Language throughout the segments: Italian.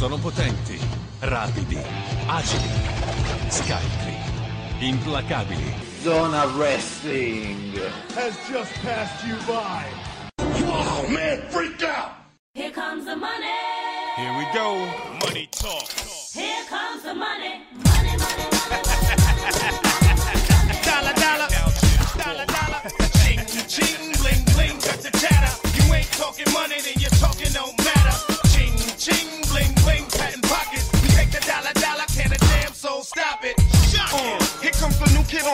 Sono potenti, rapidi, agili, scaltri, implacabili. Zona Wrestling has just passed you by. Wow, man, freak out! Here comes the money. Here we go. Money talk. Here comes the money.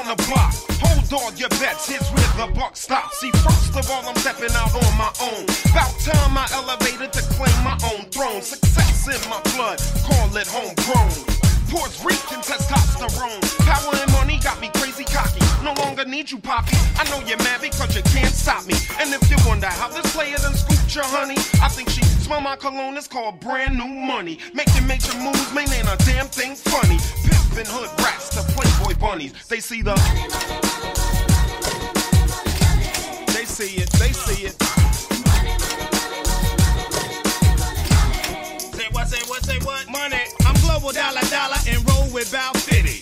On the block. Hold all your bets, here's where the buck stops. See, first of all, I'm stepping out on my own. About time I elevated to claim my own throne. Success in my blood, call it homegrown. Puerto Rican testosterone. Power and money got me crazy cocky. No longer need you, Poppy. I know you're mad because you can't stop me. And if you wonder how this player done scooped your honey, I think she smell my cologne. It's called brand new money. Making major moves, man, ain't a damn thing funny. Pimpin' hood rats to Playboy bunnies. They see the. They see it, they see it. Say what, say what, say what? Money. I'm global dollar dollar and roll with Val City.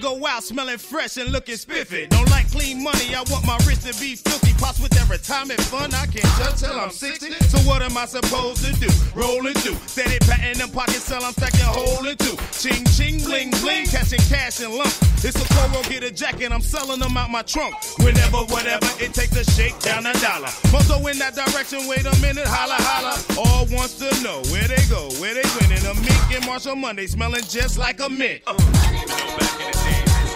Go out smelling fresh and looking spiffy. Don't like clean money, I want my wrist to be filthy. Pops with that retirement fund, I can't judge till I'm 60. So what am I supposed to do? Roll through. Steady patting them pockets, sell, I'm stacking hole in two. Ching, ching, bling, bling, catching cash in lump. It's a Coro, get a jacket, I'm selling them out my trunk. Whenever, whatever, it takes a shake down a dollar. Mozo in that direction, wait a minute, holla, holla. All wants to know where they go, where they winning. A mink and Marshall Monday, smelling just like a mint. Uh. Can't see the money,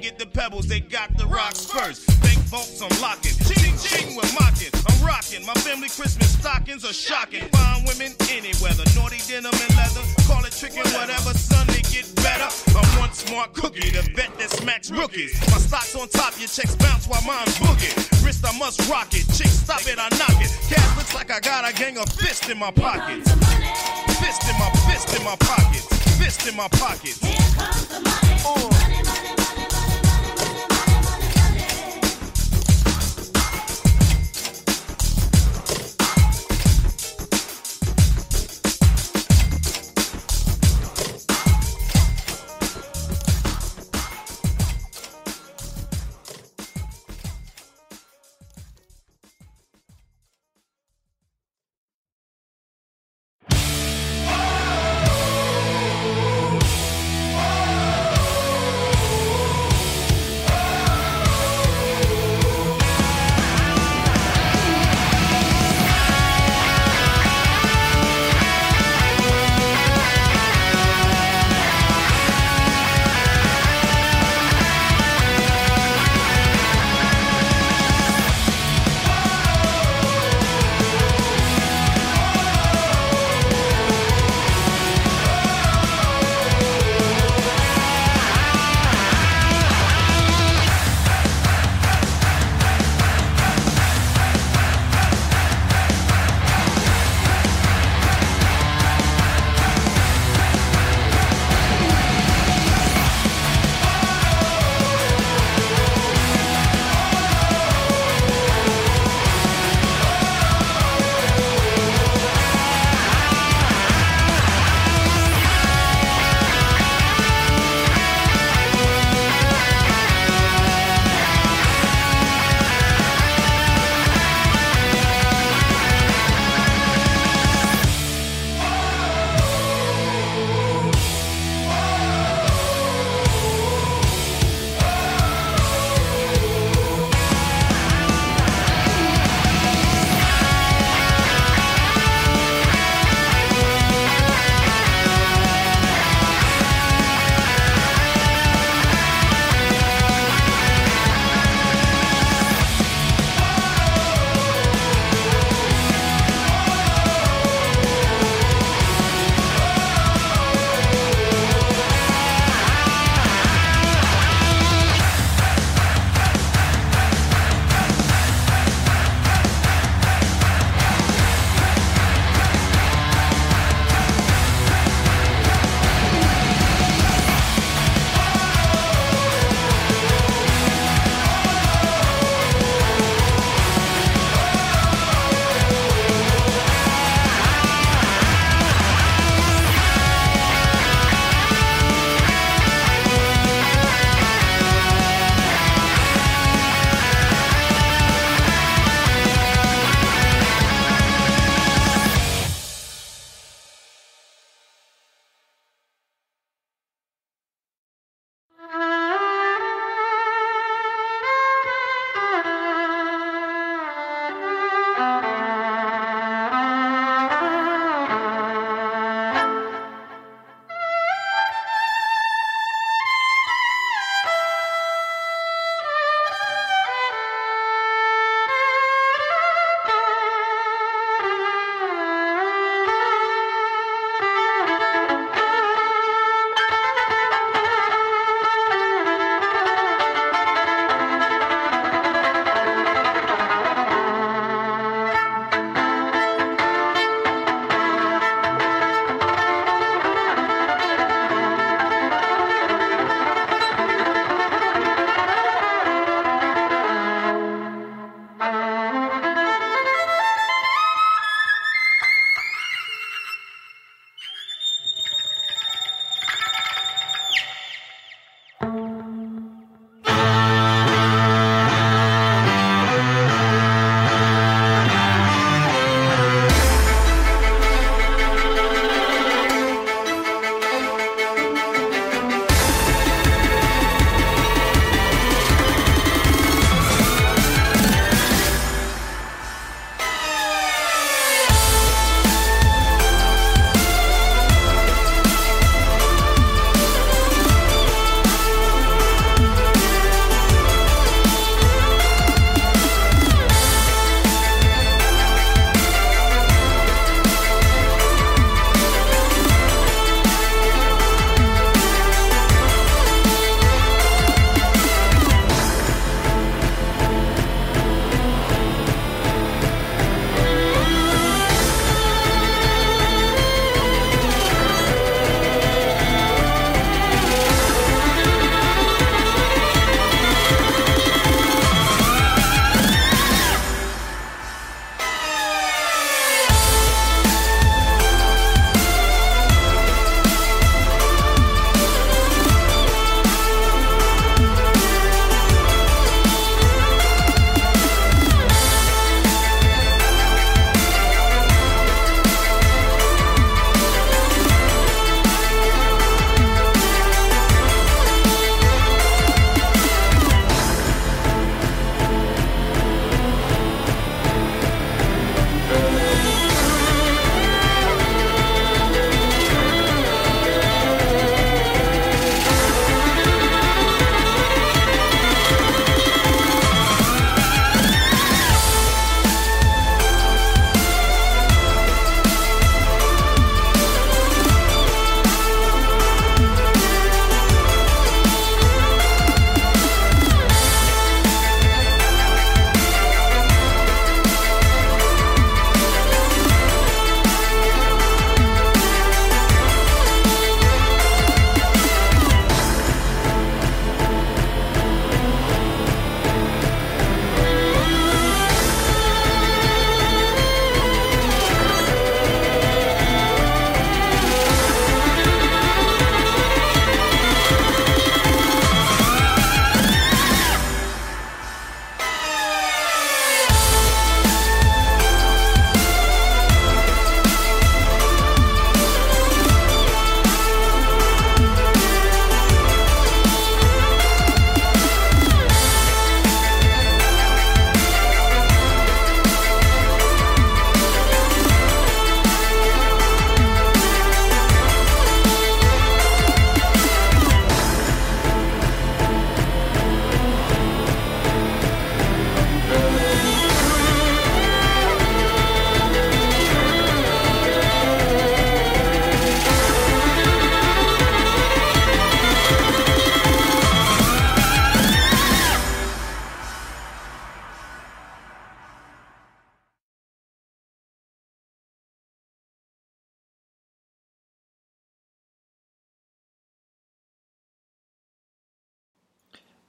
get the pebbles, they got the rocks first. Bank vaults, I'm locking. Ching, ching, we're mocking. I'm rocking. My family Christmas stockings are shocking. Fine women, any weather. Naughty denim and leather. Call it tricking, whatever, son, they get better. I'm one smart cookie, the vet that smacks rookies. My stock's on top, your checks bounce while mine's boogie. Wrist, I must rock it. Chicks, stop it, I knock it. Cash looks like I got a gang of fists in my pockets. Fist in my fist in my pockets. Fist in my pockets. Here comes the money. Uh.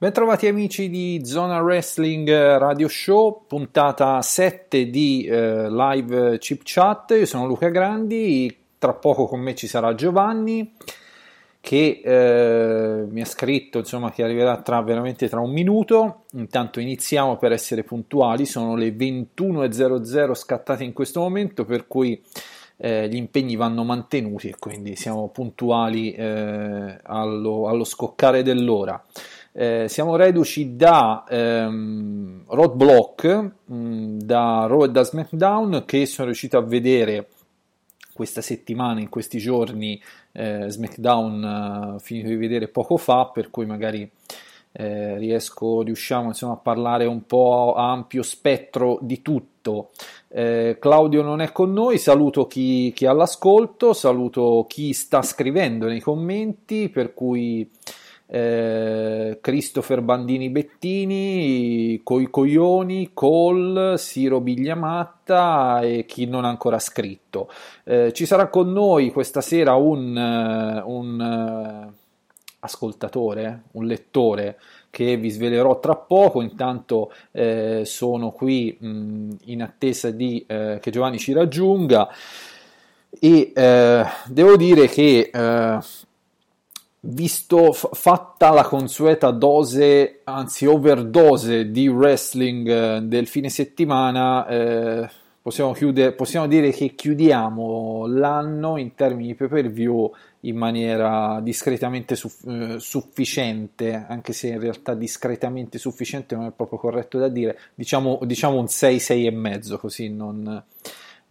Bentrovati amici di Zona Wrestling Radio Show, puntata 7 di eh, live chip chat. Io sono Luca Grandi, tra poco con me ci sarà Giovanni che eh, mi ha scritto insomma che arriverà tra, veramente tra un minuto. Intanto iniziamo per essere puntuali, sono le 21.00 scattate in questo momento, per cui eh, gli impegni vanno mantenuti e quindi siamo puntuali eh, allo, allo scoccare dell'ora. Eh, siamo reduci da ehm, Roadblock, mh, da Raw e da SmackDown che sono riuscito a vedere questa settimana, in questi giorni, eh, SmackDown eh, finito di vedere poco fa, per cui magari eh, riesco, riusciamo insomma, a parlare un po' a ampio spettro di tutto. Eh, Claudio non è con noi, saluto chi, chi è all'ascolto, saluto chi sta scrivendo nei commenti, per cui eh, Christopher Bandini Bettini, Coi Coglioni, Cole, Siro Bigliamatta e chi non ha ancora scritto. Eh, ci sarà con noi questa sera un, uh, un uh, ascoltatore, un lettore che vi svelerò tra poco. Intanto eh, sono qui mh, in attesa di, eh, che Giovanni ci raggiunga e eh, devo dire che visto f- fatta la consueta dose, anzi overdose di wrestling eh, del fine settimana, eh, possiamo, chiudere, possiamo dire che chiudiamo l'anno in termini di pay per view in maniera discretamente suff- eh, sufficiente, anche se in realtà discretamente sufficiente non è proprio corretto da dire, diciamo, diciamo un 6, 6 e mezzo, così non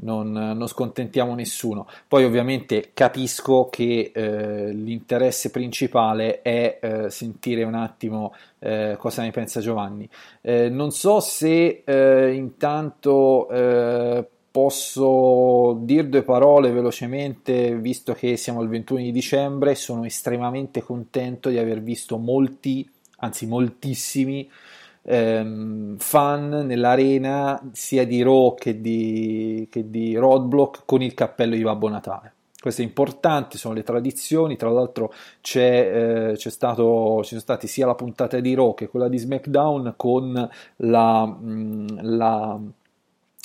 non, non, scontentiamo nessuno. Poi ovviamente capisco che eh, l'interesse principale è eh, sentire un attimo eh, cosa ne pensa Giovanni. Eh, non so se eh, intanto eh, posso dire due parole velocemente, visto che siamo al 21 di dicembre, sono estremamente contento di aver visto molti, anzi moltissimi, ehm, fan nell'arena sia di Raw che di, che di Roadblock con il cappello di Babbo Natale. Questo è importante, sono le tradizioni, tra l'altro c'è, eh, c'è stato, ci sono stati sia la puntata di Raw che quella di SmackDown con, la, mh, la,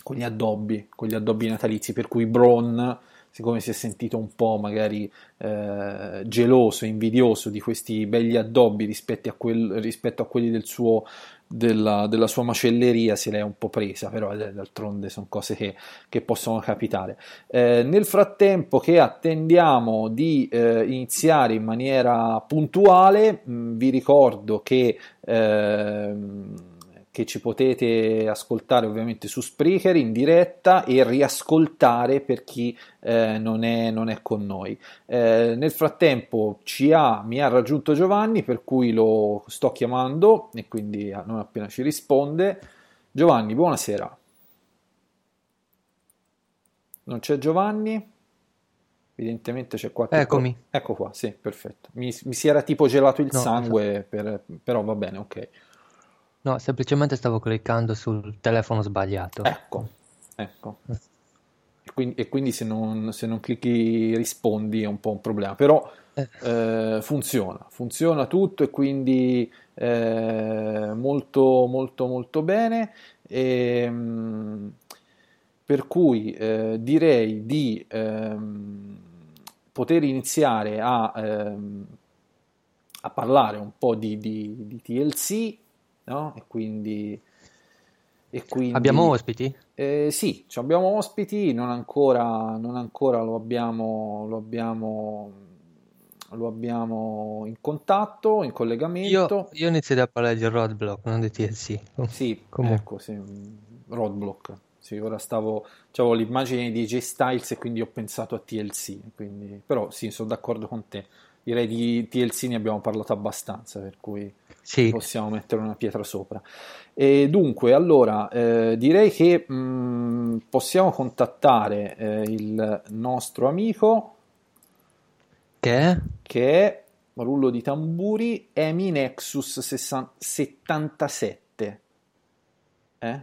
con gli addobbi, con gli addobbi natalizi, per cui Braun siccome si è sentito un po' magari eh, geloso, invidioso di questi begli addobbi rispetto a, quel, rispetto a quelli del suo, della, della, sua macelleria, se l'è un po' presa, però eh, d'altronde sono cose che, che possono capitare. Eh, nel frattempo che attendiamo di eh, iniziare in maniera puntuale, mh, vi ricordo che ehm, che ci potete ascoltare ovviamente su Spreaker in diretta e riascoltare per chi eh, non, è, non, è, con noi. Eh, nel frattempo ha, mi ha raggiunto Giovanni per cui lo sto chiamando e quindi ah, non appena ci risponde. Giovanni, buonasera. Non c'è Giovanni? Evidentemente c'è qualche... Eccomi. Pro... Ecco qua, sì, perfetto. Mi, mi, si era tipo gelato il no, sangue, esatto. per, però va bene, ok. No, semplicemente stavo cliccando sul telefono sbagliato. Ecco, ecco. E quindi, e quindi se, non, se, non, clicchi rispondi è un po' un problema, però eh. Eh, funziona, funziona tutto e quindi eh, molto molto molto bene. E, ehm, per cui eh, direi di ehm, poter iniziare a, ehm, a, parlare un po' di, di, di TLC no? E quindi, e quindi abbiamo ospiti? Eh, sì, abbiamo ospiti, non ancora, non ancora lo, abbiamo, lo, abbiamo, lo abbiamo in contatto, in collegamento. Io, io inizierei a parlare di Roadblock, non di TLC. Sì, Comunque. ecco, sì, Roadblock. Sì, ora stavo, avevo l'immagine di J Styles e quindi ho pensato a TLC, quindi, però sì, sono d'accordo con te. Direi di TLC ne abbiamo parlato abbastanza, per cui sì. possiamo mettere una pietra sopra. E dunque, allora, eh, direi che mh, mm, possiamo contattare eh, il nostro amico che è? che è rullo di tamburi Emi Nexus 77. Eh?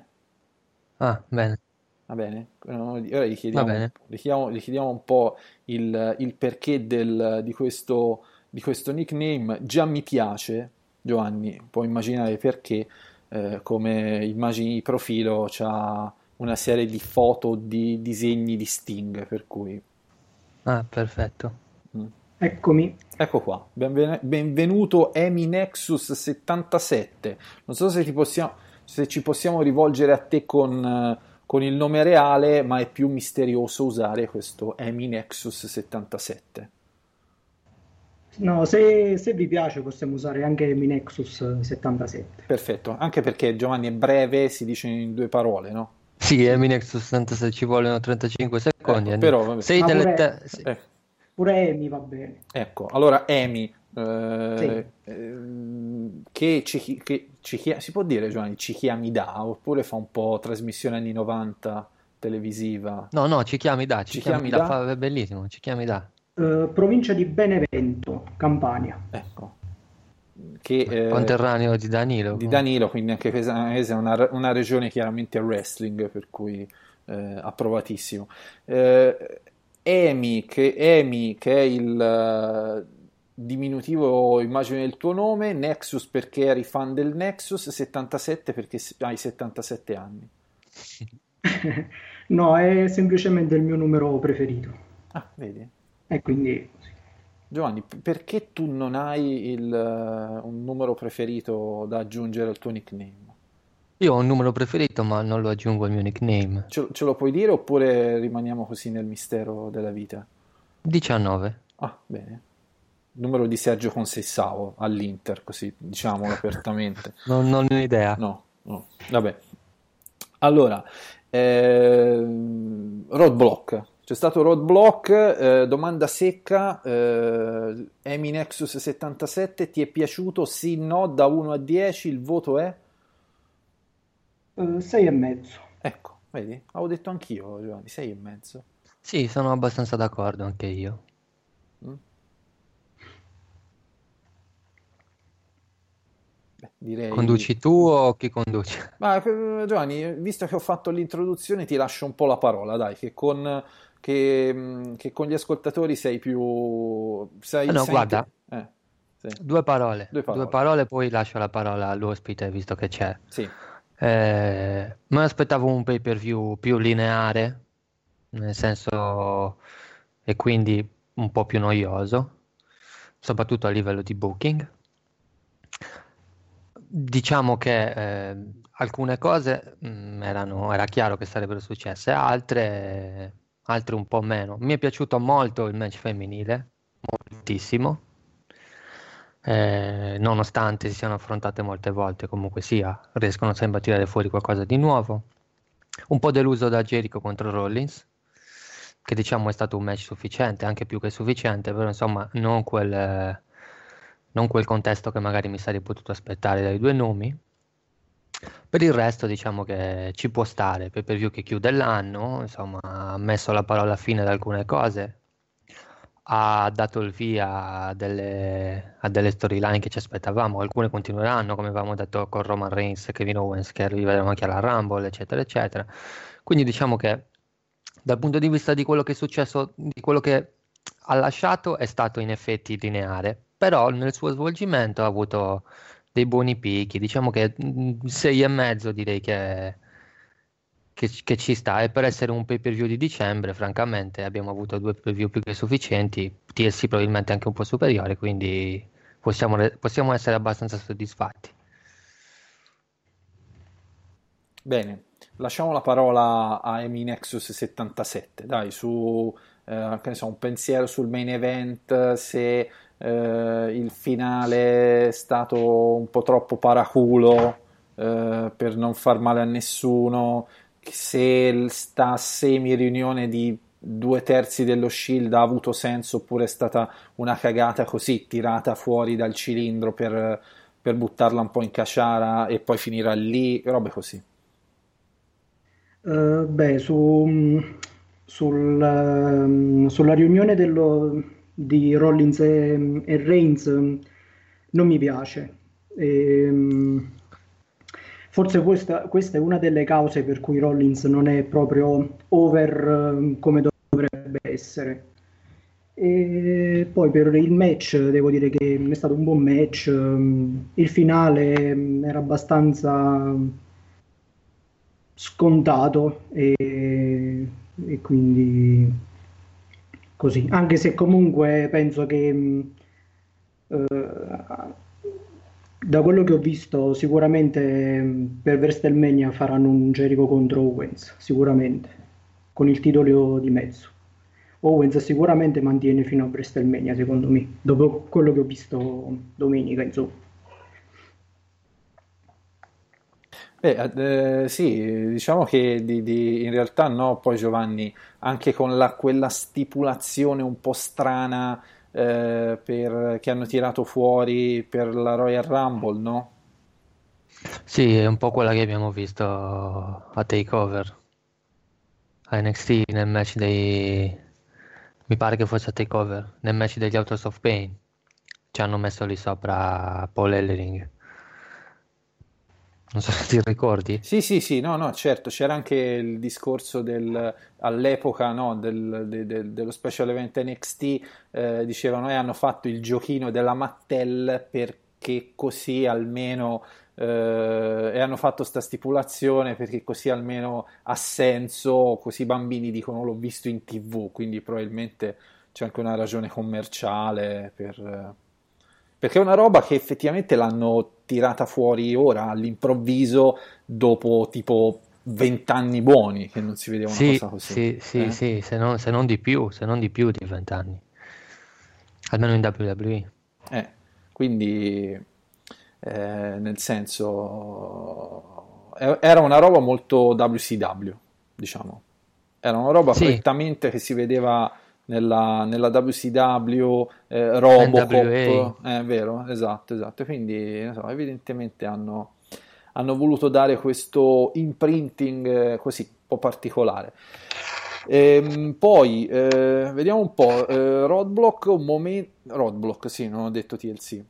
Ah, bene. Va bene, ora gli chiediamo, bene. Gli chiediamo, gli chiediamo un po' il, il perché del, di, questo, di questo nickname. Già mi piace, Giovanni, puoi immaginare perché, eh, come immagini di profilo, c'ha una serie di foto, di disegni di Sting, per cui... Ah, perfetto. Eccomi. Ecco qua, benven- benvenuto Emi Nexus 77. Non so se, ti possiamo, se ci possiamo rivolgere a te con, con il nome reale, ma è più misterioso usare questo Emi Nexus 77. No, se, se vi piace possiamo usare anche Mi Nexus 77. Perfetto, anche perché Giovanni è breve, si dice in due parole, no? Sì, Eminex 66 ci vogliono 35 secondi. Ecco, andiamo. però. Sei Ma delle pure- te- sì. Eh, Pure Emi va bene. ecco, allora Emi, eh, Sì. ehm, che, ci, che ci si può dire Giovanni, ci chiami da, oppure fa un po' trasmissione anni 90 televisiva? No, no, ci chiami da, ci, Ci chiami, chiami da, da? fa- è bellissimo, ci chiami da. Eh, provincia di Benevento, Campania. Ecco, che, eh, Conterraneo di Danilo. di Danilo, quindi anche questa questa è una, una regione chiaramente wrestling, per cui eh, approvatissimo. Eh, Emi, che, Emi, che è il eh, diminutivo, immagino, del tuo nome, Nexus perché eri fan del Nexus, 77 perché hai 77 anni. No, è semplicemente il mio numero preferito. Ah, vedi? E quindi Giovanni, perché tu non hai il, eh, un numero preferito da aggiungere al tuo nickname? Io ho un numero preferito, ma non lo aggiungo al mio nickname. Ce, ce lo puoi dire oppure rimaniamo così nel mistero della vita? 19. Ah, bene. Numero di Sergio Conceição all'Inter, così diciamolo apertamente. Non, non ho idea. No, no, vabbè. Allora, ehm, roadblock. C'è stato roadblock, eh, domanda secca, eh, Emi Nexus 77, ti è piaciuto? Sì, no, da 1 a 10, il voto è? eh, sei e mezzo. Ecco, vedi? Avevo detto anch'io, Giovanni, 6 e mezzo. Sì, sono abbastanza d'accordo anche io. Mm? Beh, direi... Conduci tu o chi conduce? Ma eh, Giovanni, visto che ho fatto l'introduzione, ti lascio un po' la parola, dai, che con, che, mh, che con gli ascoltatori sei più... Sei, Ah, no, sei guarda. eh, sì, Due parole. Due parole. Due parole, poi lascio la parola all'ospite, visto che c'è. sì. Eh, me aspettavo un pay per view più lineare, nel senso, e quindi un po' più noioso, soprattutto a livello di booking. Diciamo che eh, alcune cose mm, erano, era chiaro che sarebbero successe, altre, altre un po' meno. Mi è piaciuto molto il match femminile, moltissimo. Eh, nonostante si siano affrontate molte volte, comunque sia, riescono sempre a tirare fuori qualcosa di nuovo. Un po' deluso da Jericho contro Rollins, che diciamo è stato un match sufficiente, anche più che sufficiente, però insomma non quel, non quel contesto che magari mi sarei potuto aspettare dai due nomi. Per il resto diciamo che ci può stare, pay per view che chiude l'anno, insomma ha messo la parola fine ad alcune cose, ha dato il via a delle, delle storyline che ci aspettavamo, alcune continueranno, come avevamo detto con Roman Reigns Kevin Owens, che rivedremo anche alla Rumble, eccetera, eccetera. Quindi diciamo che dal punto di vista di quello che è successo, di quello che ha lasciato, è stato in effetti lineare, però nel suo svolgimento ha avuto dei buoni picchi, diciamo che mm, sei e mezzo direi che che, che ci sta. E per essere un pay per view di dicembre francamente abbiamo avuto due pay per view più che sufficienti. TLC probabilmente anche un po' superiore quindi possiamo, possiamo essere abbastanza soddisfatti. Bene, lasciamo la parola a Emi Nexus 77, dai, su eh, so, un pensiero sul main event, se eh, il finale è stato un po' troppo paraculo eh, per non far male a nessuno, se sta semi riunione di due terzi dello Shield ha avuto senso oppure è stata una cagata così tirata fuori dal cilindro per, per buttarla un po' in caciara e poi finirà lì, robe così. Eh, beh, su, sul, ehm, sulla riunione dello- di Rollins e, e Reigns ehm, non mi piace. Ehm, forse questa, questa è una delle cause per cui Rollins non è proprio over ehm, come dovrebbe essere. E poi per il match devo dire che è stato un buon match. ehm, Il finale era abbastanza scontato e, e quindi così. Anche se comunque penso che mh, eh, da quello che ho visto sicuramente mh, per WrestleMania faranno un Jericho contro Owens, sicuramente, con il titolo di mezzo. Owens sicuramente mantiene fino a WrestleMania, secondo me, dopo quello che ho visto domenica, insomma. Beh, eh, sì, diciamo che di, di- in realtà no, poi Giovanni, anche con la- quella stipulazione un po' strana eh, per- che hanno tirato fuori per la Royal Rumble, no? Sì, è un po' quella che abbiamo visto a Takeover, a NXT nel match dei... mi pare che fosse a Takeover, nel match degli Authors of Pain. Ci hanno messo lì sopra Paul Ellering. Non so se ti ricordi. Sì, sì, sì, no, no, certo, c'era anche il discorso del, all'epoca, no, del- de- de- dello special event NXT, eh, dicevano, e hanno fatto il giochino della Mattel perché così almeno, eh, e hanno fatto sta stipulazione perché così almeno ha senso, così i bambini dicono l'ho visto in TV, quindi probabilmente c'è anche una ragione commerciale per... perché è una roba che effettivamente l'hanno tirata fuori ora all'improvviso dopo tipo 20 anni buoni che non si vedeva una Sì, cosa così. sì, sì, eh? sì, se non, se non di più, se non di più di vent'anni, almeno in WWE. Eh, quindi eh, nel senso era una roba molto WCW, diciamo. Era una roba Sì. prettamente che si vedeva nella, nella WCW, eh, Robocop, NWA. eh, è vero, esatto, esatto. Quindi so, evidentemente hanno, hanno voluto dare questo imprinting eh, così, un po' particolare. Ehm, poi eh, vediamo un po'. eh, Roadblock, un momento. Roadblock, sì, non ho detto TLC.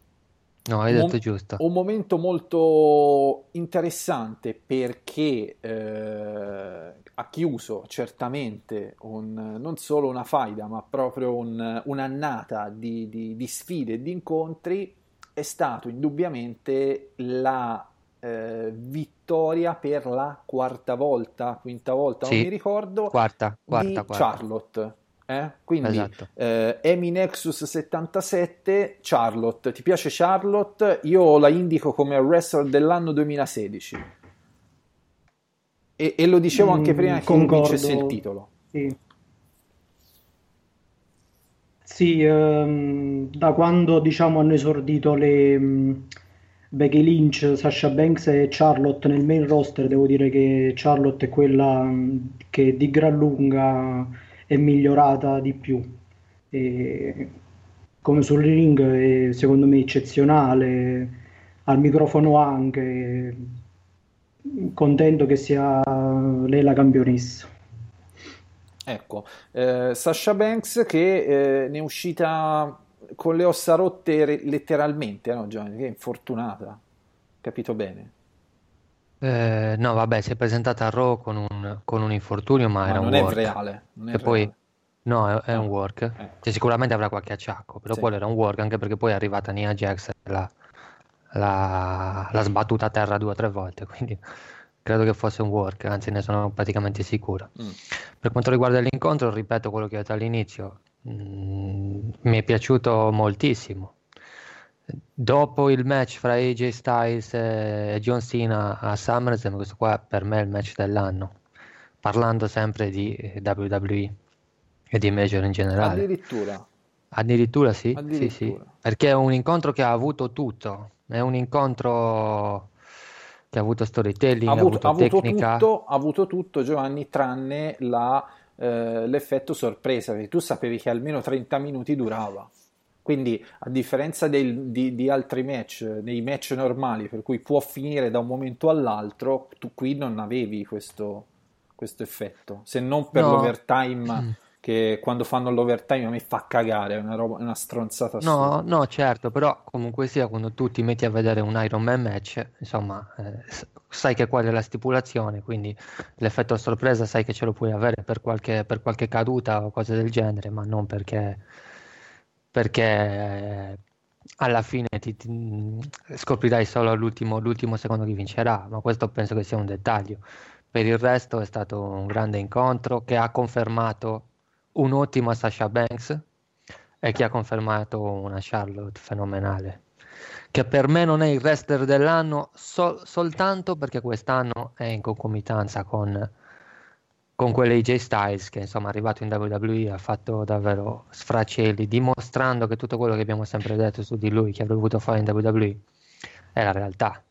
No, hai detto mom- giusto. un momento molto interessante perché eh, ha chiuso certamente un- non solo una faida, ma proprio un- un'annata di, di- di sfide e di incontri. È stato indubbiamente la eh, vittoria per la quarta volta, quinta volta, non Sì, mi ricordo, quarta, quarta, di quarta. Charlotte. Eh? Quindi Esatto. eh, Emi Nexus 77, Charlotte. Ti piace Charlotte? Io la indico come wrestler dell'anno 2016. E, e lo dicevo anche Mm, prima che concordo. vincesse il titolo. Sì, Sì, ehm, da quando diciamo hanno esordito le mh, Becky Lynch, Sasha Banks e Charlotte nel main roster, devo dire che Charlotte è quella mh, che di gran lunga è migliorata di più. E come sul ring è secondo me eccezionale, al microfono anche, contento che sia lei la campionessa. Ecco, eh, Sasha Banks che eh, ne è uscita con le ossa rotte re- letteralmente, no Giovanni? Che infortunata, capito bene? Eh, no, vabbè, si è presentata a Raw con un, con un infortunio, ma Ma era un non è work. reale, non è E poi, reale. no, è, è un Ah, work. eh. Cioè, sicuramente avrà qualche acciacco, però Sì. quello era un work, anche perché poi è arrivata Nia Jax e l'ha l'ha- l'ha sbattuta a terra due o tre volte, quindi credo che fosse un work, anzi ne sono praticamente sicuro. Mm. Per quanto riguarda l'incontro, ripeto quello che ho detto all'inizio, mm, mi è piaciuto moltissimo. Dopo il match fra AJ Styles e John Cena a SummerSlam, questo qua per me è il match dell'anno, parlando sempre di WWE e di Major in generale. Addirittura, Addirittura sì, sì, sì, addirittura. perché è un incontro che ha avuto tutto, è un incontro che ha avuto storytelling, Ha avuto ha avuto tecnica. tutto, ha avuto tutto Giovanni, tranne la, eh, l'effetto sorpresa, perché tu sapevi che almeno 30 minuti durava. Quindi, a differenza del- di, di altri match, nei match normali, per cui può finire da un momento all'altro, tu qui non avevi questo, questo effetto, se non per No, l'overtime, che quando fanno l'overtime a me fa cagare, è una, roba, una stronzata No, assurda. no, certo, però comunque sia quando tu ti metti a vedere un Iron Man match, insomma, eh, sai che qual è la stipulazione, quindi l'effetto sorpresa sai che ce lo puoi avere per qualche, per qualche caduta o cose del genere, ma non perché perché alla fine ti, ti- scoprirai solo all'ultimo l'ultimo secondo chi vincerà, ma questo penso che sia un dettaglio. Per il resto è stato un grande incontro che ha confermato un'ottima Sasha Banks e che ha confermato una Charlotte fenomenale, che per me non è il wrestler dell'anno sol- soltanto perché quest'anno è in concomitanza con, con quelle AJ Styles che insomma è arrivato in WWE, ha fatto davvero sfracelli, dimostrando che tutto quello che abbiamo sempre detto su di lui che avrebbe dovuto fare in WWE è la realtà.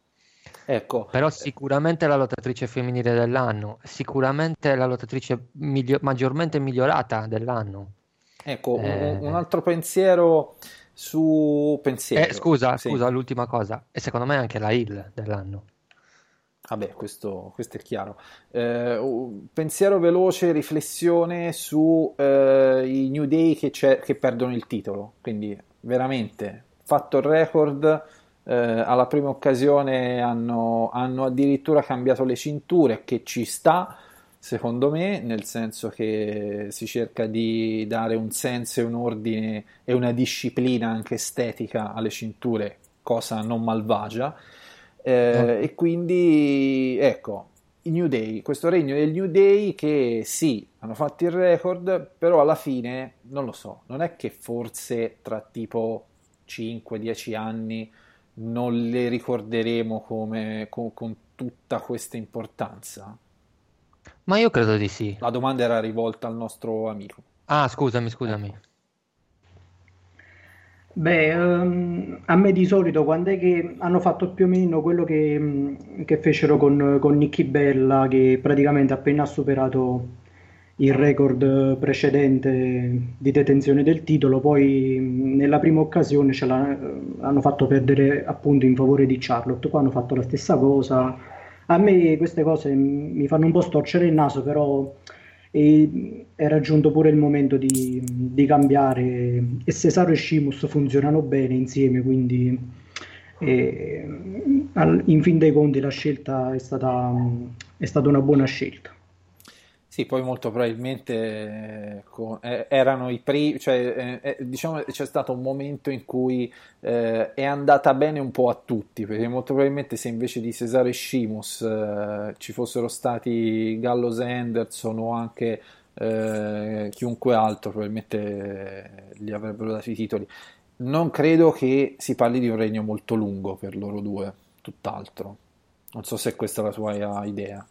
Ecco, Però sicuramente la lottatrice femminile dell'anno, sicuramente la lottatrice miglio- maggiormente migliorata dell'anno. ecco, un- Eh. un, altro pensiero su pensiero. Eh, scusa, Sì. scusa, l'ultima cosa. E secondo me anche la Hill dell'anno. Vabbè, questo, questo è chiaro. Eh, pensiero veloce, riflessione su eh, New Day che, che perdono il titolo. Quindi, veramente, fatto il record, eh, alla prima occasione hanno, hanno addirittura cambiato le cinture, che ci sta, secondo me, nel senso che si cerca di dare un senso e un ordine e una disciplina anche estetica alle cinture, cosa non malvagia. Eh, e quindi ecco i New Day, questo regno del New Day che sì, hanno fatto il record, però alla fine non lo so, non è che forse tra tipo 5-10 anni non le ricorderemo come, con, con tutta questa importanza? Ma io credo di sì. La domanda era rivolta al nostro amico. Ah, scusami, scusami. Beh, ehm, a me di solito quando è che hanno fatto più o meno quello che, che fecero con, con Nicky Bella, che praticamente appena ha superato il record precedente di detenzione del titolo, poi nella prima occasione ce l'ha- hanno fatto perdere appunto in favore di Charlotte, qua hanno fatto la stessa cosa. A me queste cose mi fanno un po' storcere il naso, però e è raggiunto pure il momento di, di cambiare e Cesaro e Sheamus funzionano bene insieme, quindi eh, in fin dei conti la scelta è stata, è stata una buona scelta. Sì, poi molto probabilmente eh, eh, erano i primi, cioè eh, diciamo c'è stato un momento in cui eh, è andata bene un po' a tutti, perché molto probabilmente se invece di Cesaro e Sheamus eh, ci fossero stati Gallows e Anderson o anche eh, chiunque altro, probabilmente gli avrebbero dato i titoli. Non credo che si parli di un regno molto lungo per loro due, tutt'altro. Non so se questa è la tua idea.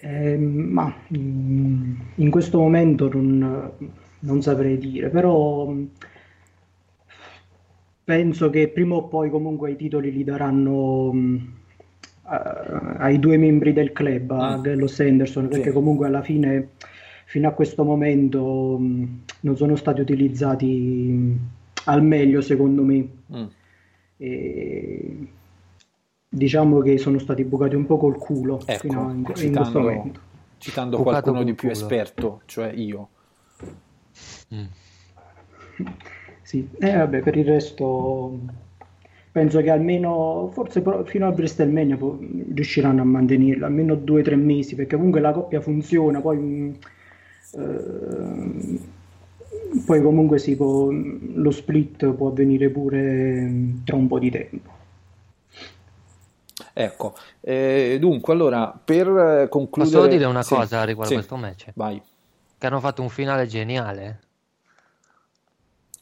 Eh, ma mm, in questo momento non, non saprei dire, però mm, penso che prima o poi comunque i titoli li daranno mm, a- ai due membri del club, a Mm. Gallows e Anderson, perché Sì. comunque alla fine, fino a questo momento, mm, non sono stati utilizzati mm, al meglio, secondo me. Mm. E diciamo che sono stati bucati un po' col culo Ecco, fino a- in, in questo citando, momento. citando Bucato qualcuno di più culo. esperto, cioè io. Mm. Sì, eh, vabbè, per il resto penso che almeno, forse pro- fino a WrestleMania po- riusciranno a mantenerlo, almeno due o tre mesi, perché comunque la coppia funziona, poi, mh, ehm, poi comunque si può, lo split può avvenire pure tra un po' di tempo. Ecco, eh, dunque, allora, per eh, concludere... Posso dire una Sì, cosa riguardo sì, questo match? Vai, Che hanno fatto un finale geniale.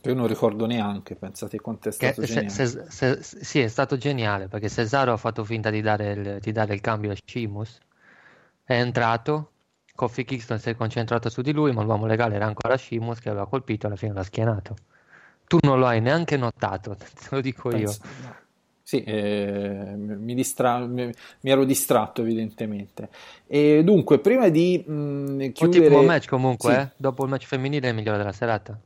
che io non ricordo neanche, pensate quanto è Che stato se- geniale. se- se- sì, è stato geniale perché Cesaro ha fatto finta di dare il, di dare il cambio a Sheamus. È entrato, Kofi Kingston si è concentrato su di lui, ma l'uomo legale era ancora Sheamus che aveva colpito e alla fine l'ha schierato. Tu non lo hai neanche notato, te lo dico io. Penso- no. Sì, eh, mi, distra- mi, ero distratto evidentemente. E dunque, prima di mh, chiudere... Ottimo match comunque, Sì. eh? Dopo il match femminile è il migliore della serata.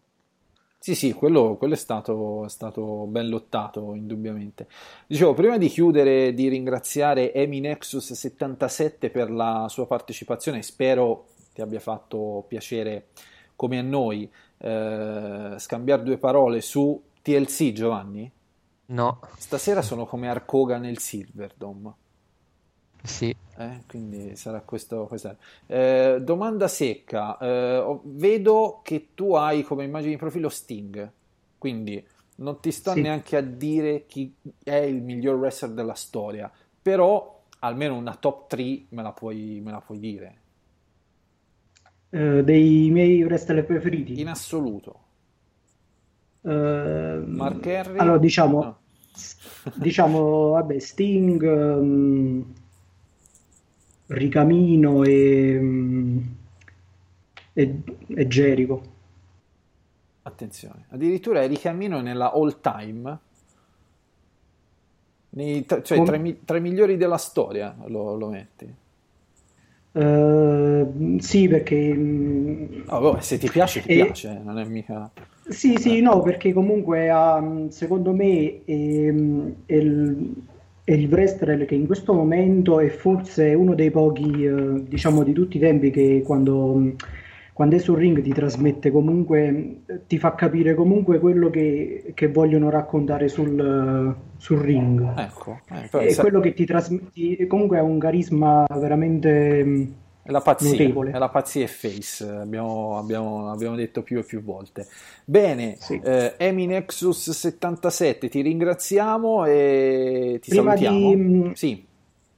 Sì, sì, quello, quello è stato, è stato ben lottato, indubbiamente. Dicevo, prima di chiudere, di ringraziare Emi Nexus 77 per la sua partecipazione, spero ti abbia fatto piacere, come a noi, eh, scambiare due parole su TLC, Giovanni. No, Stasera sono come Arcoga nel Silverdome. Sì. Eh, quindi sarà questo. questa- Eh, domanda secca. Eh, vedo che tu hai come immagine di profilo Sting, quindi non ti sto Sì. neanche a dire chi è il miglior wrestler della storia, però almeno una top 3 me la puoi, me la puoi dire. Eh, dei miei wrestler preferiti. In assoluto. Mark Henry? allora diciamo, No. diciamo, vabbè, Sting, ehm, Ricamino e, mm, e, e Jericho. Attenzione, addirittura eri cammino nella all time, nei, tra- cioè tra, i tra i migliori della storia lo, lo metti. Eh, sì, perché Ah, vabbè, se ti piace, ti E- piace, non è mica... Sì, sì, no, perché comunque ha, secondo me è, è il, è il wrestler che in questo momento è forse uno dei pochi, eh, diciamo, di tutti i tempi che quando, quando è sul ring ti trasmette comunque, ti fa capire comunque quello che, che vogliono raccontare sul, sul ring. Ecco, però È quello che ti trasmette, comunque ha un carisma veramente è la pazzia, notevole. è la pazzia e face, abbiamo, abbiamo- abbiamo detto più e più volte. Bene, Sì. eh, Emi Nexus 77, ti ringraziamo e ti Prima salutiamo. di- Sì,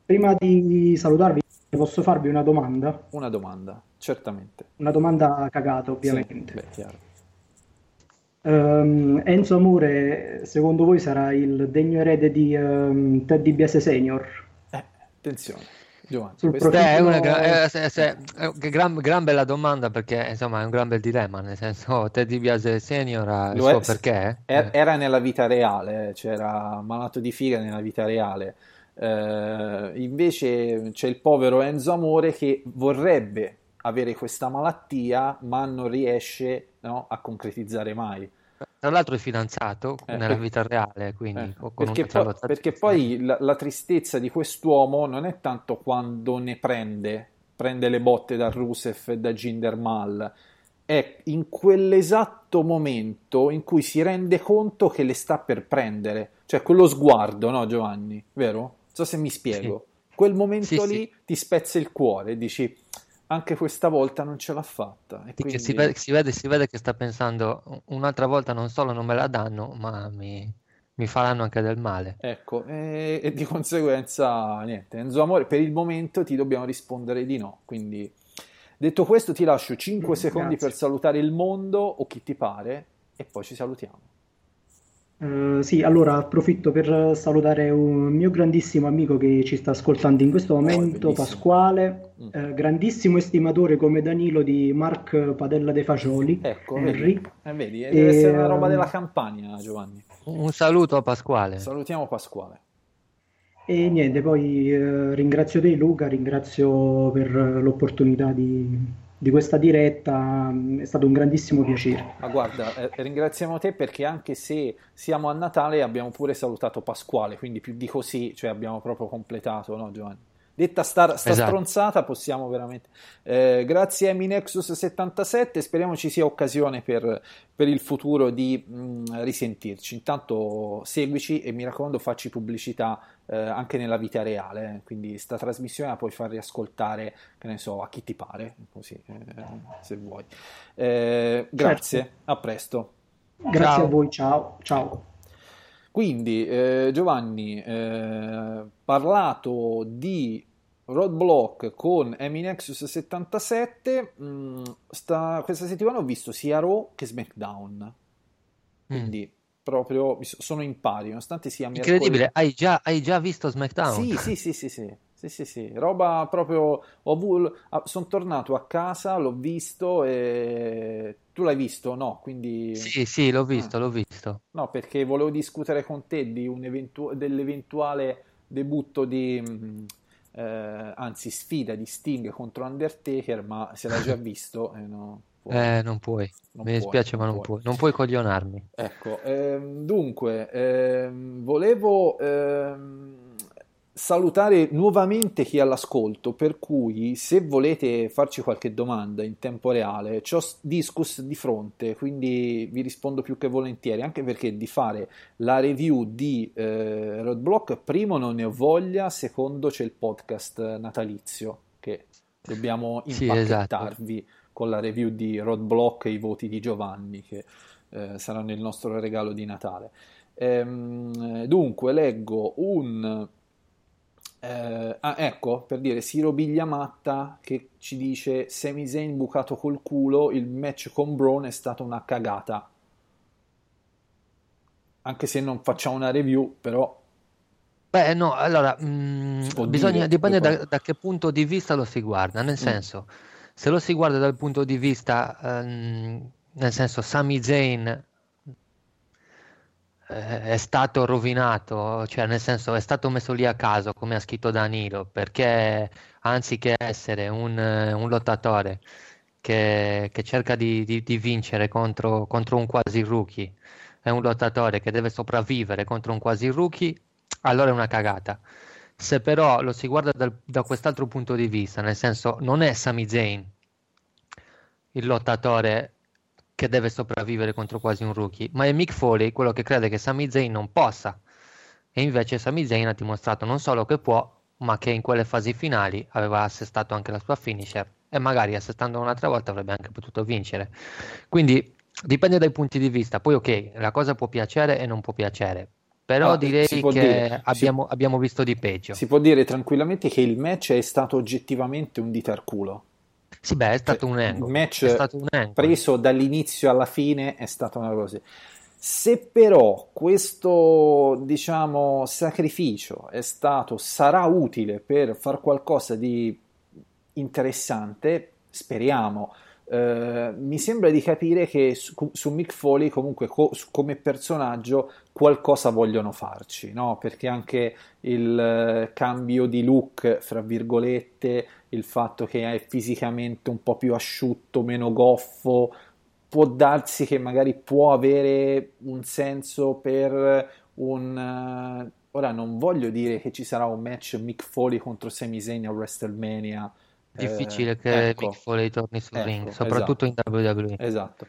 Prima di salutarvi, posso farvi una domanda? una domanda, certamente. Una domanda cagata, Sì, ovviamente. beh, chiaro. Ehm, Enzo Amore, secondo voi sarà il degno erede di ehm, Ted DiBiase Senior? Eh, attenzione, Giovanni, è una gra- eh, se- se- eh, gran, gran bella domanda perché insomma è un gran bel dilemma, nel senso Ted DiBiase Senior ha il Lo suo è- perché. Er- eh. Era nella vita reale, c'era malato di figa nella vita reale. Eh, invece c'è il povero Enzo Amore che vorrebbe avere questa malattia, ma non riesce, no, a concretizzare mai. Tra l'altro è fidanzato Eh, nella per- vita reale, quindi Eh, perché, lotta- perché poi la, la tristezza di quest'uomo non è tanto quando ne prende, prende le botte da Rusev e da Jinder Mahal, è in quell'esatto momento in cui si rende conto che le sta per prendere, cioè quello sguardo, no Giovanni? Vero? Non so se mi spiego. Quel momento Sì, lì sì. ti spezza il cuore dici anche questa volta non ce l'ha fatta. E che si quindi- vede, si vede- si vede che sta pensando un'altra volta non solo non me la danno, ma mi, mi faranno anche del male. Ecco, e, e di conseguenza, niente, Enzo Amore, per il momento ti dobbiamo rispondere di no. Quindi, detto questo, ti lascio 5 secondi Grazie. per salutare il mondo o chi ti pare, e poi ci salutiamo. Eh, sì, allora approfitto per salutare un mio grandissimo amico che ci sta ascoltando in questo momento, bellissimo. Pasquale, Mm. eh, grandissimo estimatore come Danilo di Mark Padella dei Fagioli, Ecco, Henry. vedi, eh, vedi, deve E, essere una roba ehm, della campagna, Giovanni. Un saluto a Pasquale. Salutiamo Pasquale. E niente, poi eh, ringrazio te Luca, ringrazio per l'opportunità di, di questa diretta, è stato un grandissimo piacere. Ma guarda, eh, ringraziamo te perché anche se siamo a Natale abbiamo pure salutato Pasquale, quindi più di così, cioè abbiamo proprio completato, no Giovanni? Detta sta, sta Esatto. stronzata possiamo veramente... Eh, grazie a Minexus77, speriamo ci sia occasione per, per il futuro di mh, risentirci. Intanto seguici e mi raccomando facci pubblicità eh, anche nella vita reale, eh. quindi sta trasmissione la puoi far riascoltare, che ne so, a chi ti pare, così, eh, se vuoi. Eh, grazie, a presto. Grazie Ciao. a voi, ciao, ciao. Quindi, eh, Giovanni, eh, parlato di Roadblock con Eminexus 77, mh, sta- questa settimana ho visto sia Raw che SmackDown, Mm. quindi proprio mi so- sono in pari, nonostante sia mercoledì. Incredibile, hai già, hai già visto SmackDown? Sì, sì, sì, sì, sì, sì, sì, sì, roba proprio, sono tornato a casa, l'ho visto e tu l'hai visto? No, quindi... Sì, sì, l'ho visto, Ah. l'ho visto. No, perché volevo discutere con te di un eventu- dell'eventuale debutto di, mh, eh, anzi sfida di Sting contro Undertaker, ma se l'hai già visto, eh, no, puoi. Eh, non puoi. Non Mi puoi, dispiace, non ma non puoi. puoi. Non puoi coglionarmi. Ecco, ehm, dunque, ehm, volevo ehm, salutare nuovamente chi è all'ascolto, per cui se volete farci qualche domanda in tempo reale, ho Discus di fronte, quindi vi rispondo più che volentieri, anche perché di fare la review di eh, Roadblock, primo non ne ho voglia, secondo c'è il podcast natalizio che dobbiamo Sì, esatto. impacchettarvi con la review di Roadblock e i voti di Giovanni, che eh, saranno il nostro regalo di Natale. Ehm, dunque, leggo un eh, ah, ecco, per dire, Siro Bigliamatta che ci dice Sami Zayn bucato col culo, il match con Braun è stata una cagata. Anche se non facciamo una review, però Beh, no, allora, mm, si può bisogna, dipende da, da che punto di vista lo si guarda, nel Mm. senso, se lo si guarda dal punto di vista, ehm, nel senso, Sami Zayn è stato rovinato, cioè nel senso è stato messo lì a caso, come ha scritto Danilo, perché anziché essere un, un lottatore che, che cerca di, di- di vincere contro, contro un quasi rookie, è un lottatore che deve sopravvivere contro un quasi rookie, allora è una cagata. Se però lo si guarda dal- da quest'altro punto di vista, nel senso non è Sami Zayn il lottatore che deve sopravvivere contro quasi un rookie, ma è Mick Foley quello che crede che Sami Zayn non possa. E invece Sami Zayn ha dimostrato non solo che può, ma che in quelle fasi finali aveva assestato anche la sua finisher e magari assestando un'altra volta avrebbe anche potuto vincere. Quindi dipende dai punti di vista. Poi ok, la cosa può piacere e non può piacere, però Ah, direi che dire- si- abbiamo, abbiamo visto di peggio. si può dire tranquillamente che il match è stato oggettivamente un dito al culo. Sì, beh, è stato un Il angle. match È stato un angle. preso dall'inizio alla fine è stata una cosa. Se però questo, diciamo, sacrificio è stato, sarà utile per far qualcosa di interessante, speriamo. Eh, mi sembra di capire che su, su Mick Foley comunque co- su- come personaggio qualcosa vogliono farci, no? Perché anche il eh, cambio di look, fra virgolette, il fatto che è fisicamente un po' più asciutto, meno goffo, può darsi che magari può avere un senso per un... eh, ora non voglio dire che ci sarà un match Mick Foley contro Sami Zayn a WrestleMania. Eh, Difficile che ecco. Mick Foley torni sul Ecco, ring, soprattutto esatto. in WWE. Esatto.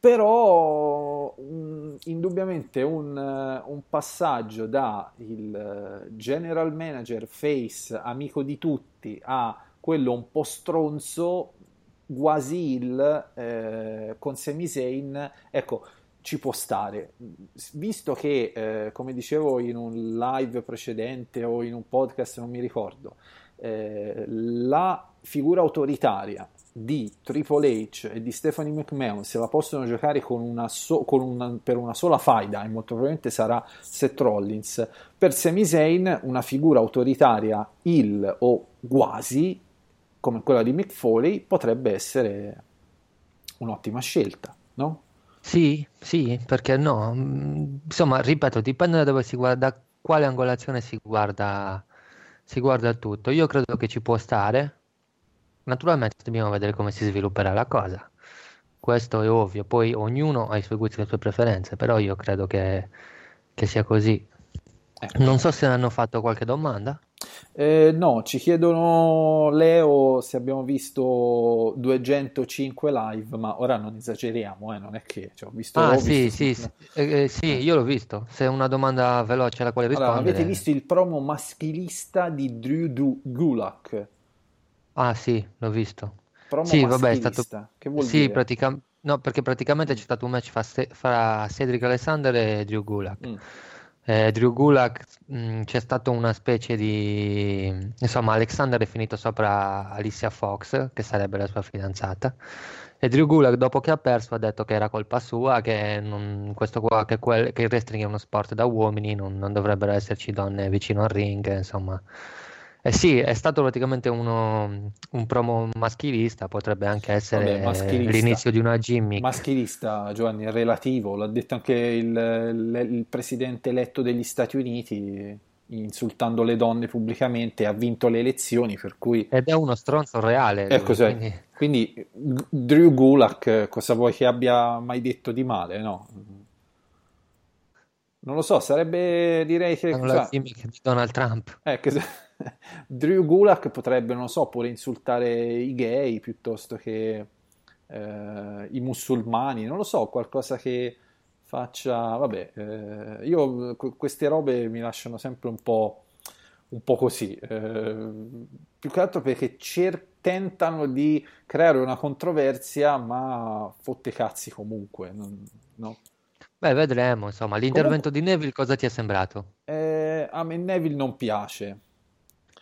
Però mh, indubbiamente un, eh, un passaggio da il eh, general manager face amico di tutti a quello un po' stronzo quasi il eh, con Sami Zayn, ecco, ci può stare. Visto che, eh, come dicevo in un live precedente o in un podcast, non mi ricordo, eh, la figura autoritaria di Triple H e di Stephanie McMahon se la possono giocare con una so- con una- per una sola faida e molto probabilmente sarà Seth Rollins per Sami Zayn una figura autoritaria il o quasi come quella di Mick Foley potrebbe essere un'ottima scelta no? Sì, sì, perché no? Mm, Insomma, ripeto, dipende da dove si guarda, da quale angolazione si guarda, si guarda tutto. Io credo che ci può stare. Naturalmente dobbiamo vedere come si svilupperà la cosa. Questo è ovvio. Poi ognuno ha i suoi gusti e le sue preferenze, però io credo che, che sia così. Ecco. Non so se hanno fatto qualche domanda. Eh, no, ci chiedono Leo se abbiamo visto 205 live, ma ora non esageriamo, eh, non è che cioè, ho visto, Ah, ho sì, visto- sì, sì, eh, eh, sì, io l'ho visto. Se è una domanda veloce alla quale Allora, rispondere. avete visto il promo maschilista di Drew Du- Gulak? Ah, sì, l'ho visto. Promo Sì, vabbè, è stato... che vuol Sì, dire? pratica- no, perché praticamente c'è stato un match fra, Se- fra Cedric Alexander e Drew Gulak. Mm. Eh, Drew Gulak, mh, c'è stato una specie di... Insomma, Alexander è finito sopra Alicia Fox, che sarebbe la sua fidanzata, e Drew Gulak, dopo che ha perso, ha detto che era colpa sua, che, non- questo qua, che, quel- che il wrestling è uno sport da uomini, non, non dovrebbero esserci donne vicino al ring, insomma. Eh sì, è stato praticamente uno, un promo maschilista, potrebbe anche essere Vabbè, l'inizio di una gimmick. Maschilista, Giovanni, è relativo, l'ha detto anche il, il- presidente eletto degli Stati Uniti, insultando le donne pubblicamente, ha vinto le elezioni, per cui... Ed è uno stronzo reale. lui, Ecco, quindi- quindi Drew Gulak, cosa vuoi che abbia mai detto di male, no? Non lo so, sarebbe direi che... Fanno la gimmick di Donald Trump. Eh, che... Drew Gulak potrebbe, non so, pure insultare i gay piuttosto che eh, i musulmani, non lo so, qualcosa che faccia... Vabbè, eh, io queste robe mi lasciano sempre un po', un po così, eh, più che altro perché cer- tentano di creare una controversia, ma fotte cazzi comunque, non, no? Beh, vedremo, insomma, l'intervento Comunque, di Neville cosa ti è sembrato? Eh, a me Neville non piace.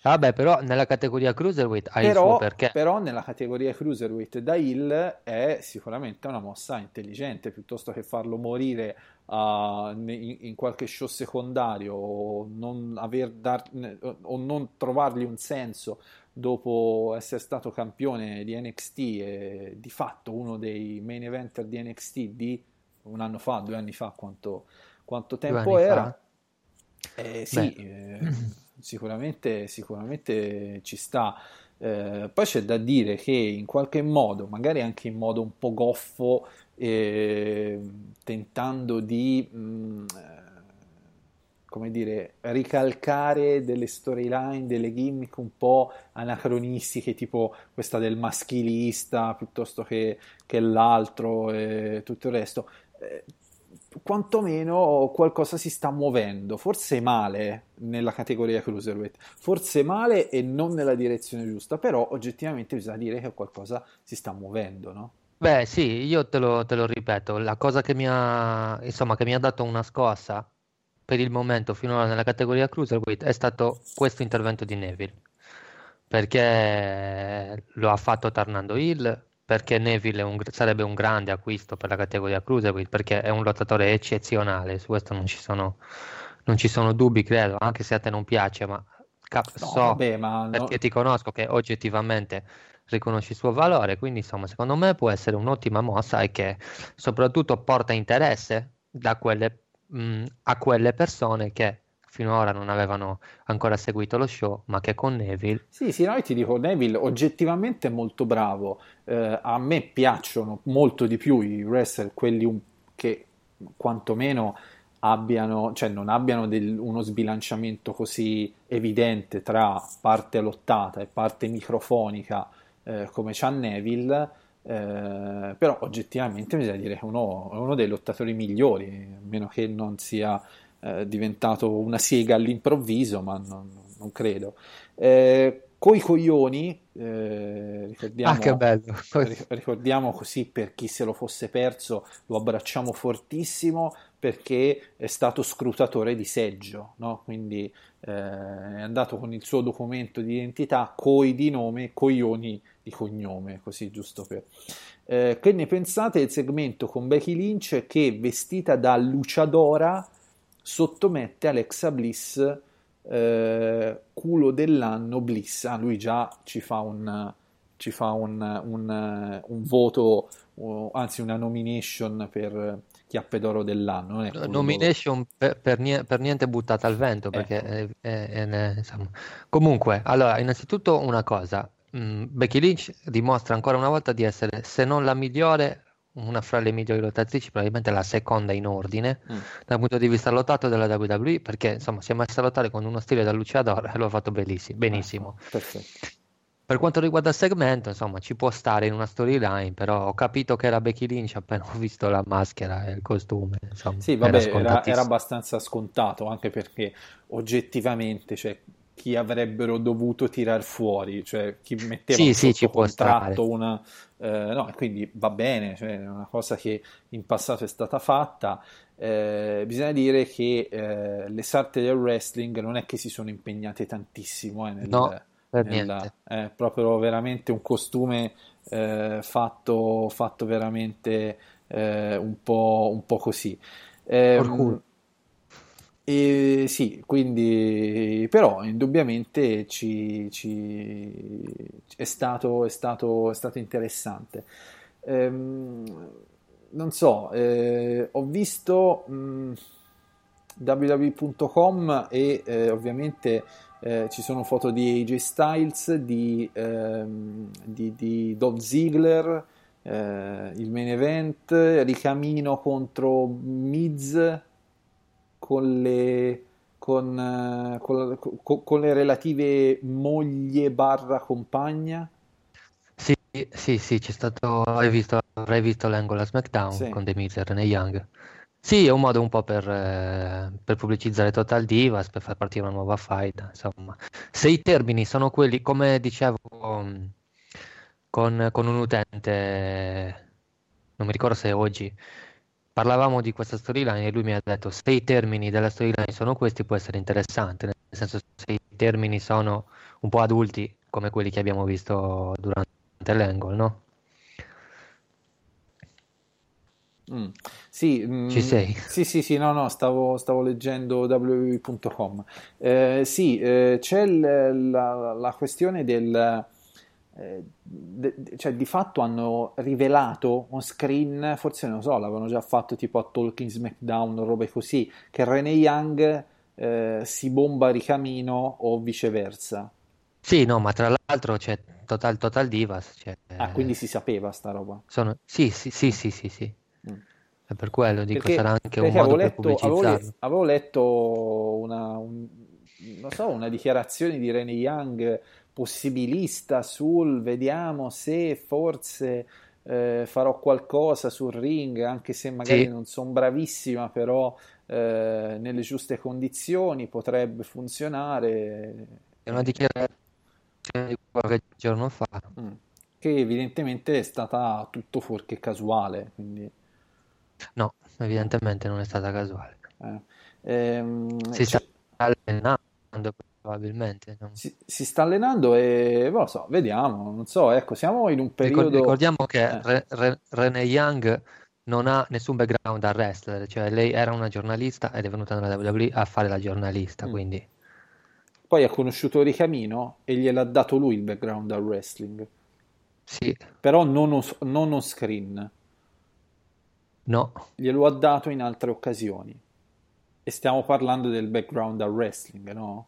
Vabbè, però nella categoria Cruiserweight hai però, il suo perché. Però nella categoria Cruiserweight da Hill è sicuramente una mossa intelligente, piuttosto che farlo morire uh, in, in, qualche show secondario o non, aver dar, o non trovargli un senso dopo essere stato campione di NXT e di fatto uno dei main eventer di NXT di un anno fa, due anni fa, quanto, quanto tempo era. Eh, sì, eh, sicuramente, sicuramente ci sta. Eh, poi c'è da dire che in qualche modo, magari anche in modo un po' goffo, eh, tentando di mh, mm, come dire, ricalcare delle storyline, delle gimmick un po' anacronistiche, tipo questa del maschilista piuttosto che, che l'altro e tutto il resto. Eh, quantomeno qualcosa si sta muovendo, forse male nella categoria cruiserweight, forse male e non nella direzione giusta, però oggettivamente bisogna dire che qualcosa si sta muovendo, no? Beh, sì, io te lo, te lo ripeto, la cosa che mi ha, insomma, che mi ha dato una scossa per il momento finora nella categoria cruiserweight è stato questo intervento di Neville, perché lo ha fatto tornando Hill, perché Neville un, sarebbe un grande acquisto per la categoria Cruiserweight perché è un lottatore eccezionale, su questo non ci sono, non ci sono dubbi, credo, anche se a te non piace, ma cap- no, so vabbè, ma perché no... ti conosco che oggettivamente riconosci il suo valore, quindi insomma secondo me può essere un'ottima mossa e che soprattutto porta interesse quelle, mh, a quelle persone che finora non avevano ancora seguito lo show, ma che con Neville... Sì, sì, no, ti dico, Neville oggettivamente è molto bravo, eh, a me piacciono molto di più i wrestler, quelli un... che quantomeno abbiano, cioè non abbiano del, uno sbilanciamento così evidente tra parte lottata e parte microfonica eh, come c'ha Neville, eh, però oggettivamente bisogna dire che uno, è uno dei lottatori migliori, a meno che non sia eh, diventato una siega all'improvviso, ma non, non credo. Eh, coi coglioni, eh, ricordiamo, ah, che bello. ricordiamo così per chi se lo fosse perso, lo abbracciamo fortissimo perché è stato scrutatore di seggio, no? quindi eh, è andato con il suo documento di identità, coi di nome, coglioni di cognome, così giusto per... Eh, che ne pensate del segmento con Becky Lynch che vestita da luciadora sottomette Alexa Bliss eh, culo dell'anno Bliss. Ah, lui già ci fa un, ci fa un, un, un voto, uh, anzi una nomination per chiappe d'oro dell'anno. Eh, nomination per, per, niente, per, niente buttata al vento, perché ecco. è, è, è, insomma. comunque, allora, innanzitutto una cosa, mm, Becky Lynch dimostra ancora una volta di essere, se non la migliore, una fra le migliori lottatrici, probabilmente la seconda in ordine mm. dal punto di vista lottato della WWE, perché insomma si è messa a lottare con uno stile da luciador e lo ha fatto bellissimo. benissimo. Ah, perfetto. Per quanto riguarda il segmento, insomma, ci può stare in una storyline, però ho capito che era Becky Lynch appena ho visto la maschera e il costume. Insomma, sì, vabbè, era, era, abbastanza scontato, anche perché oggettivamente, cioè, chi avrebbero dovuto tirar fuori, cioè chi metteva sì, sì, ci contratto una... Eh, no, quindi va bene, cioè, è una cosa che in passato è stata fatta. Eh, bisogna dire che eh, le sarte del wrestling non è che si sono impegnate tantissimo eh, nel, no, nel, è proprio veramente un costume eh, fatto, fatto veramente eh, un po', un, po', così. Eh, e sì, quindi però indubbiamente ci, ci, è, stato, è, stato, è, stato, interessante. Ehm, non so, eh, ho visto mh, www.com e eh, ovviamente eh, ci sono foto di AJ Styles, di, ehm, di, di Dolph Ziggler, eh, il main event, Ricamino contro Miz con le, con, eh, con- con- le relative moglie barra compagna? Sì, sì, sì, c'è stato, hai visto, avrai visto l'angolo a SmackDown Sì. con The Miz e Young. Sì, è un modo un po' per, eh, per pubblicizzare Total Divas, per far partire una nuova fight, insomma. Se i termini sono quelli, come dicevo mm, con, con un utente, non mi ricordo se oggi, parlavamo di questa storyline e lui mi ha detto se i termini della storyline sono questi può essere interessante, nel senso se i termini sono un po' adulti come quelli che abbiamo visto durante l'angle, no? Mm. Sì, mm, Ci sei? Sì, sì, sì, no, no, stavo, stavo leggendo www.com. Eh, sì, eh, c'è il- la, la questione del... eh, cioè, di fatto hanno rivelato on screen, forse non so, l'avevano già fatto tipo a Talking SmackDown o robe così, che Renee Young eh, si bomba ricamino o viceversa. Sì, no, ma tra l'altro c'è Total, Total Divas, cioè, Ah, quindi si sapeva sta roba. sono... Sì, sì, sì, sì, sì, sì. Mm. È per quello, dico, Perché, sarà anche un modo avevo per letto, avevo, le- pubblicizzarlo. avevo letto una, un- non so, una dichiarazione di Renee Young possibilista sul vediamo se forse eh, farò qualcosa sul ring, anche se magari Sì. non sono bravissima, però eh, nelle giuste condizioni potrebbe funzionare. È una dichiarazione di qualche giorno fa. Mm. Che evidentemente è stata tutto fuorché casuale, quindi... No, evidentemente non è stata casuale. eh. Ehm, Si sta c'è- allenando probabilmente. no? Si, si sta allenando e non lo so, vediamo, non so, ecco, siamo in un periodo... Ricordiamo che Eh. Re- Re- Renee Young non ha nessun background da wrestler, cioè lei era una giornalista ed è venuta nella WWE a fare la giornalista, Mm. quindi Poi ha conosciuto Ricamino e gliel'ha dato lui il background al wrestling, sì, però non, on- non on screen, no, glielo ha dato in altre occasioni. E stiamo parlando del background al wrestling, no?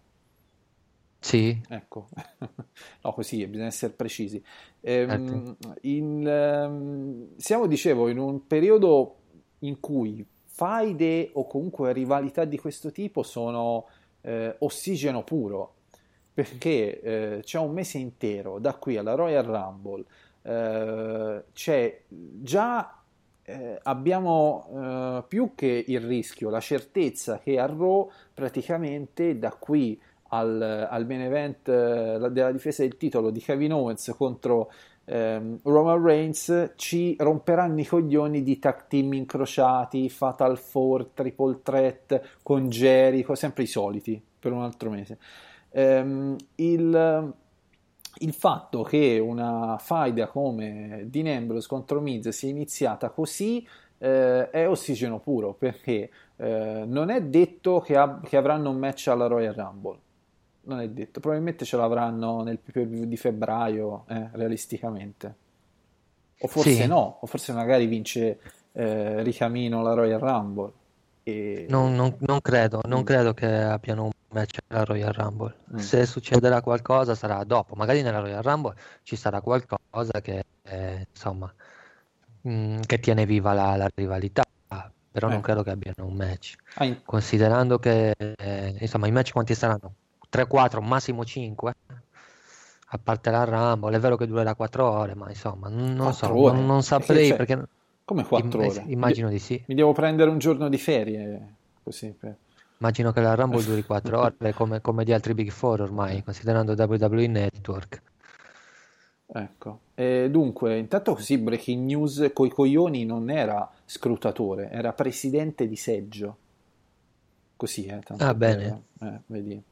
Sì, Ecco, no, così bisogna essere precisi. Ehm, Certo. in, ehm, siamo, dicevo, in un periodo in cui faide o comunque rivalità di questo tipo sono eh, ossigeno puro, perché eh, c'è un mese intero da qui alla Royal Rumble, eh, c'è già eh, abbiamo eh, più che il rischio, la certezza che a Raw praticamente da qui al, al main event eh, la- della difesa del titolo di Kevin Owens contro ehm, Roman Reigns ci romperanno i coglioni di tag team incrociati, Fatal Four, Triple Threat con Jericho, sempre i soliti per un altro mese. Ehm, il, il fatto che una faida come Dean Ambrose contro Miz sia iniziata così eh, è ossigeno puro perché eh, non è detto che, ab- che avranno un match alla Royal Rumble. Non è detto, probabilmente ce l'avranno nel pay-per-view di febbraio, eh, realisticamente. O forse Sì. no, o forse magari vince eh, Ricamino la Royal Rumble. E... non, non- non credo, non Mm. credo che abbiano un match alla Royal Rumble. Mm. Se succederà qualcosa sarà dopo, magari nella Royal Rumble ci sarà qualcosa che, eh, insomma, mm, che tiene viva la, la rivalità, però non Eh. credo che abbiano un match. Ah, in- Considerando che, eh, insomma, i match quanti saranno? 3-4, massimo 5? A parte la Rumble, è vero che durerà 4 ore, ma insomma, non, so, non, non saprei c'è- perché Come 4 im- ore? immagino di sì. Mi devo prendere un giorno di ferie, così per... Immagino che la Rumble duri 4 ore come, come gli altri Big Four ormai, considerando WWE Network. Ecco. E dunque, intanto così Breaking News coi coglioni non era scrutatore, era presidente di seggio. Così, eh, tanto Ah, bene. eh, vedi.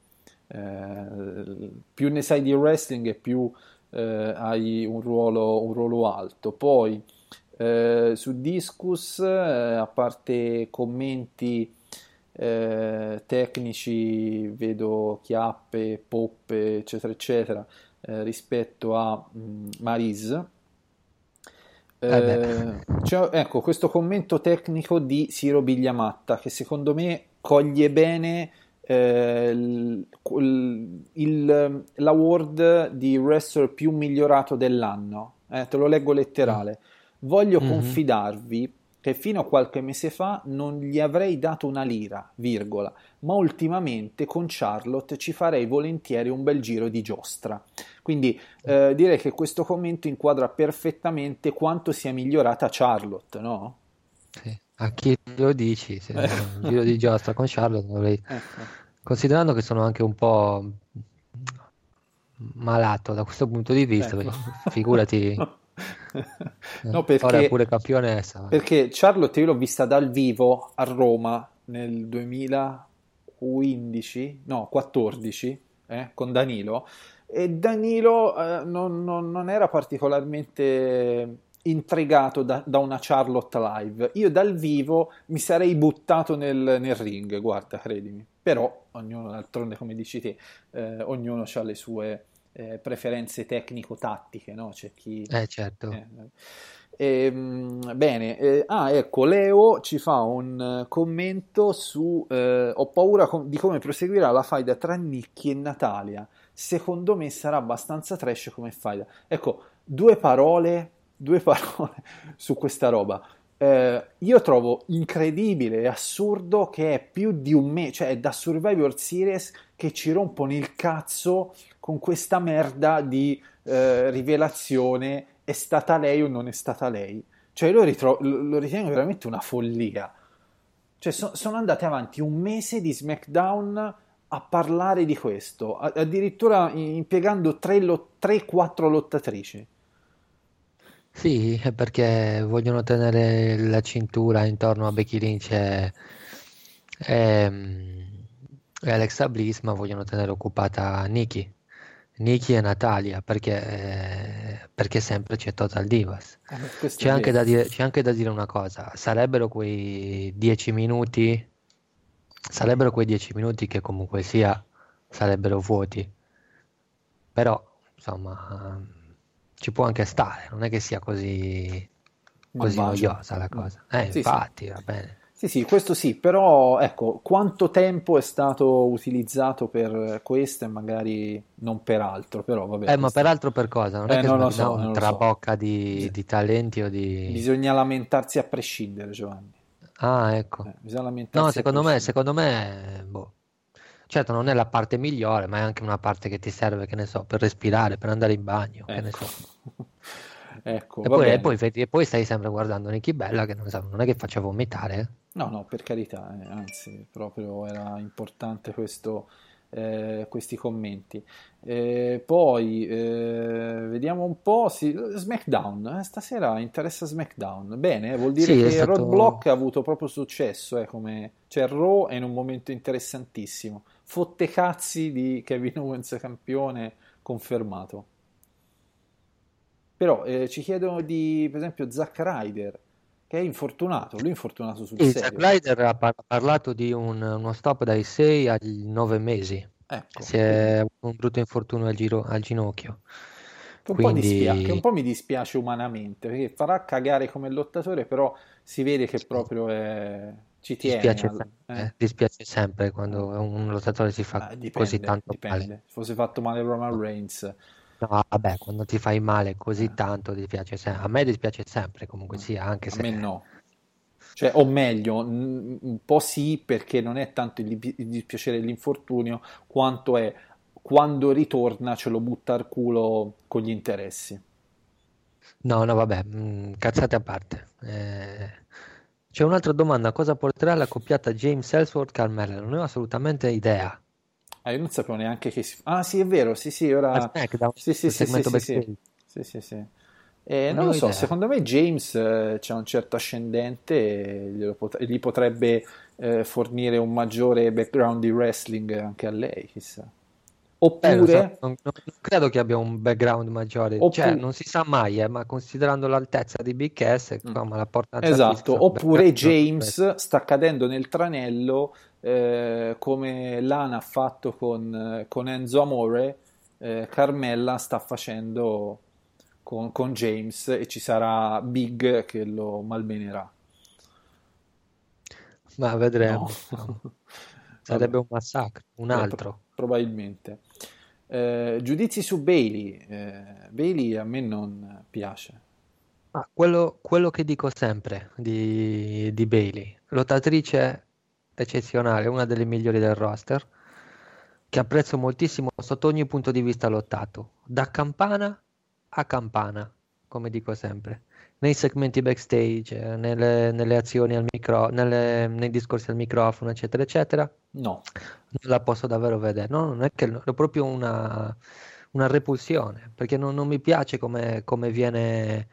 Eh, più ne sai di wrestling e più eh, hai un ruolo, un ruolo alto. Poi eh, su Discus, eh, a parte commenti eh, tecnici, vedo chiappe, poppe, eccetera, eccetera, rispetto a mh, Eh, beh. c'è- ecco, questo commento tecnico di Siro Bigliamatta che secondo me coglie bene eh, il, il- l'award di wrestler più migliorato dell'anno. Eh, te lo leggo letterale. Voglio Mhm. confidarvi che che fino a qualche mese fa non gli avrei dato una lira, virgola, ma ultimamente con Charlotte ci farei volentieri un bel giro di giostra. Quindi eh, direi che questo commento inquadra perfettamente quanto sia migliorata Charlotte, no? Sì. A chi lo dici? Se un giro di giostra con Charlotte dovrei... Ecco. Considerando che sono anche un po' malato da questo punto di vista, Ecco. perché figurati, No, ora è perché, pure campionessa. perché Charlotte io l'ho vista dal vivo a Roma nel 2015, no, 14, eh, con Danilo, e Danilo eh, non, non- non era particolarmente intrigato da, da una Charlotte live. Io dal vivo mi sarei buttato nel, nel ring, guarda, credimi. Però, ognuno, d'altronde, come dici te, eh, ognuno ha le sue eh, preferenze tecnico-tattiche, no? C'è chi... Eh certo. eh, ehm, bene, eh, ah ecco, Leo ci fa un eh, commento su eh, ho paura com- di come proseguirà la faida tra Nicky e Natalia. Secondo me sarà abbastanza trash come faida. Ecco, due parole, due parole su questa roba. Eh, io trovo incredibile e assurdo che è più di un mese, cioè da Survivor Series che ci rompono il cazzo con questa merda di eh, rivelazione è stata lei o non è stata lei. Cioè, io lo, ritro- lo- ritengo veramente una follia. Cioè, so- sono andate avanti un mese di SmackDown a parlare di questo, a- addirittura impiegando 3-4 lottatrici. Sì, è perché vogliono tenere la cintura intorno a Becky Lynch e, e- e Alexa Bliss, ma vogliono tenere occupata Nikki. Nikki e Natalia, perché, eh, perché sempre c'è Total Divas. Eh, C'è anche dire, c'è anche da dire una cosa, sarebbero quei 10 minuti, sarebbero quei 10 minuti che comunque sia, sarebbero vuoti, però insomma ci può anche stare, non è che sia così, così noiosa la cosa. Eh, Sì, sì. infatti, va bene. Sì, sì, questo sì, però ecco, quanto tempo è stato utilizzato per questo e magari non per altro, però vabbè. Eh, ma questo- peraltro per cosa? Non è Eh, che non lo so, non lo so. trabocca di, di talenti o di... Bisogna lamentarsi a prescindere, Giovanni. Ah, ecco. Eh, bisogna lamentarsi No, secondo me, secondo me, boh. Certo, non è la parte migliore, ma è anche una parte che ti serve, che ne so, per respirare, per andare in bagno, che ne Ecco. so. Ecco, E va poi, e poi e poi stai sempre guardando Nicky Bella, che non, non è che faccia vomitare, eh. No, no, per carità, eh, anzi, proprio era importante questo, eh, questi commenti. Eh, poi, eh, vediamo un po', sì, SmackDown, eh, stasera interessa SmackDown. Bene, vuol dire Sì, che stato- Roadblock ha avuto proprio successo, eh, come... cioè Raw è in un momento interessantissimo. Fotte cazzi di Kevin Owens campione confermato. Però eh, ci chiedono di, per esempio, Zack Ryder, che è infortunato, lui è infortunato sul Sì, serio. Zack Ryder ha par- parlato di un- uno stop dai 6 ai 9 mesi. Ecco, Si è avuto un brutto infortunio al, giro- al ginocchio. che un Quindi- dispia- che un po' mi dispiace umanamente, perché farà cagare come lottatore, però si vede che proprio è- ci tiene. Dispiace al- sempre, eh. dispiace sempre quando un lottatore si fa Ah, dipende, così tanto dipende. male. Se fosse fatto male Roman Reigns, No, vabbè, quando ti fai male così Eh. tanto dispiace sempre. A me dispiace sempre comunque sia, anche a se me no. Cioè, o meglio, un po' sì, perché non è tanto il dispiacere dell'infortunio, quanto è quando ritorna ce lo butta al culo con gli interessi. No, no, vabbè, mm, cazzate a parte. Eh, c'è un'altra domanda, cosa porterà la coppiata James Ellsworth-Carmella? Non ne ho assolutamente idea. Ah, io non sapevo neanche che si... Ah, sì, è vero, sì, sì, ora... A SmackDown, Sì, sì, sì, sì, sì, sì. Sì. Eh, Non non lo so, idea. secondo me James eh, c'ha un certo ascendente e pot- gli potrebbe eh, fornire un maggiore background di wrestling anche a lei, chissà. Eh, non, so, Oppure, non- non credo che abbia un background maggiore, Oppu- cioè non si sa mai, eh, ma considerando l'altezza di Big S, insomma, la portata Mm. esatto, oppure James sta cadendo nel tranello eh, come Lana ha fatto con, con Enzo Amore, eh, Carmella sta facendo con, con James e ci sarà Big che lo malmenerà. Ma vedremo. No. Sarebbe un massacro, un Eh, altro. probabilmente. Eh, giudizi su Bailey. Eh, Bailey a me non piace. Ah, quello, quello che dico sempre di, di Bailey, lottatrice eccezionale, una delle migliori del roster, che apprezzo moltissimo sotto ogni punto di vista lottato, da campana a campana, come dico sempre, nei segmenti backstage, eh, nelle, nelle azioni al micro, nelle- nei discorsi al microfono, eccetera, eccetera. No. Non la posso davvero vedere, no, non è che è proprio una, una repulsione, perché non, non mi piace come, come viene,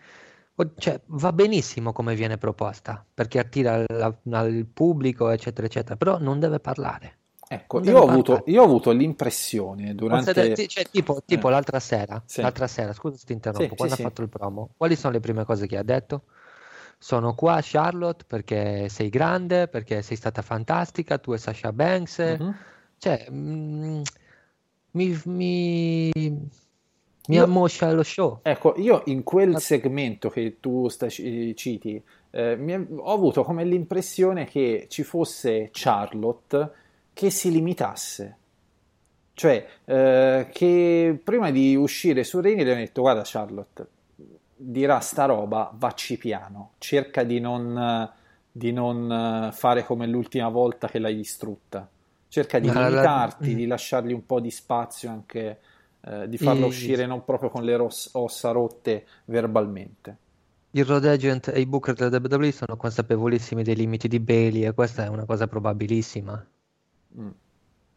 cioè va benissimo come viene proposta, perché attira al pubblico, eccetera, eccetera, però non deve parlare. Ecco, io ho avuto, io ho avuto l'impressione durante... de- cioè, tipo, tipo Eh. l'altra sera, Sì. l'altra sera, scusa se ti interrompo, Sì, quando sì, ha sì. fatto il promo, quali sono le prime cose che ha detto? Sono qua Charlotte perché sei grande, perché sei stata fantastica, tu e Sasha Banks, Mhm. cioè mm, mi, mi, mi Io- ammoscia lo show. Ecco, io in quel segmento che tu sta- citi, eh, mi è- ho avuto come l'impressione che ci fosse Charlotte che si limitasse. Cioè, eh, che prima di uscire sul ring gli hanno detto, guarda Charlotte, dirà sta roba, vacci piano, cerca di non, di non eh, fare come l'ultima volta che l'hai distrutta. Cerca di Ma la- limitarti, di lasciargli un po' di spazio anche, eh, di farla I- uscire non proprio con le ros- ossa rotte verbalmente. Il road agent e i booker della WWE sono consapevolissimi dei limiti di Bailey e questa è una cosa probabilissima. Mm.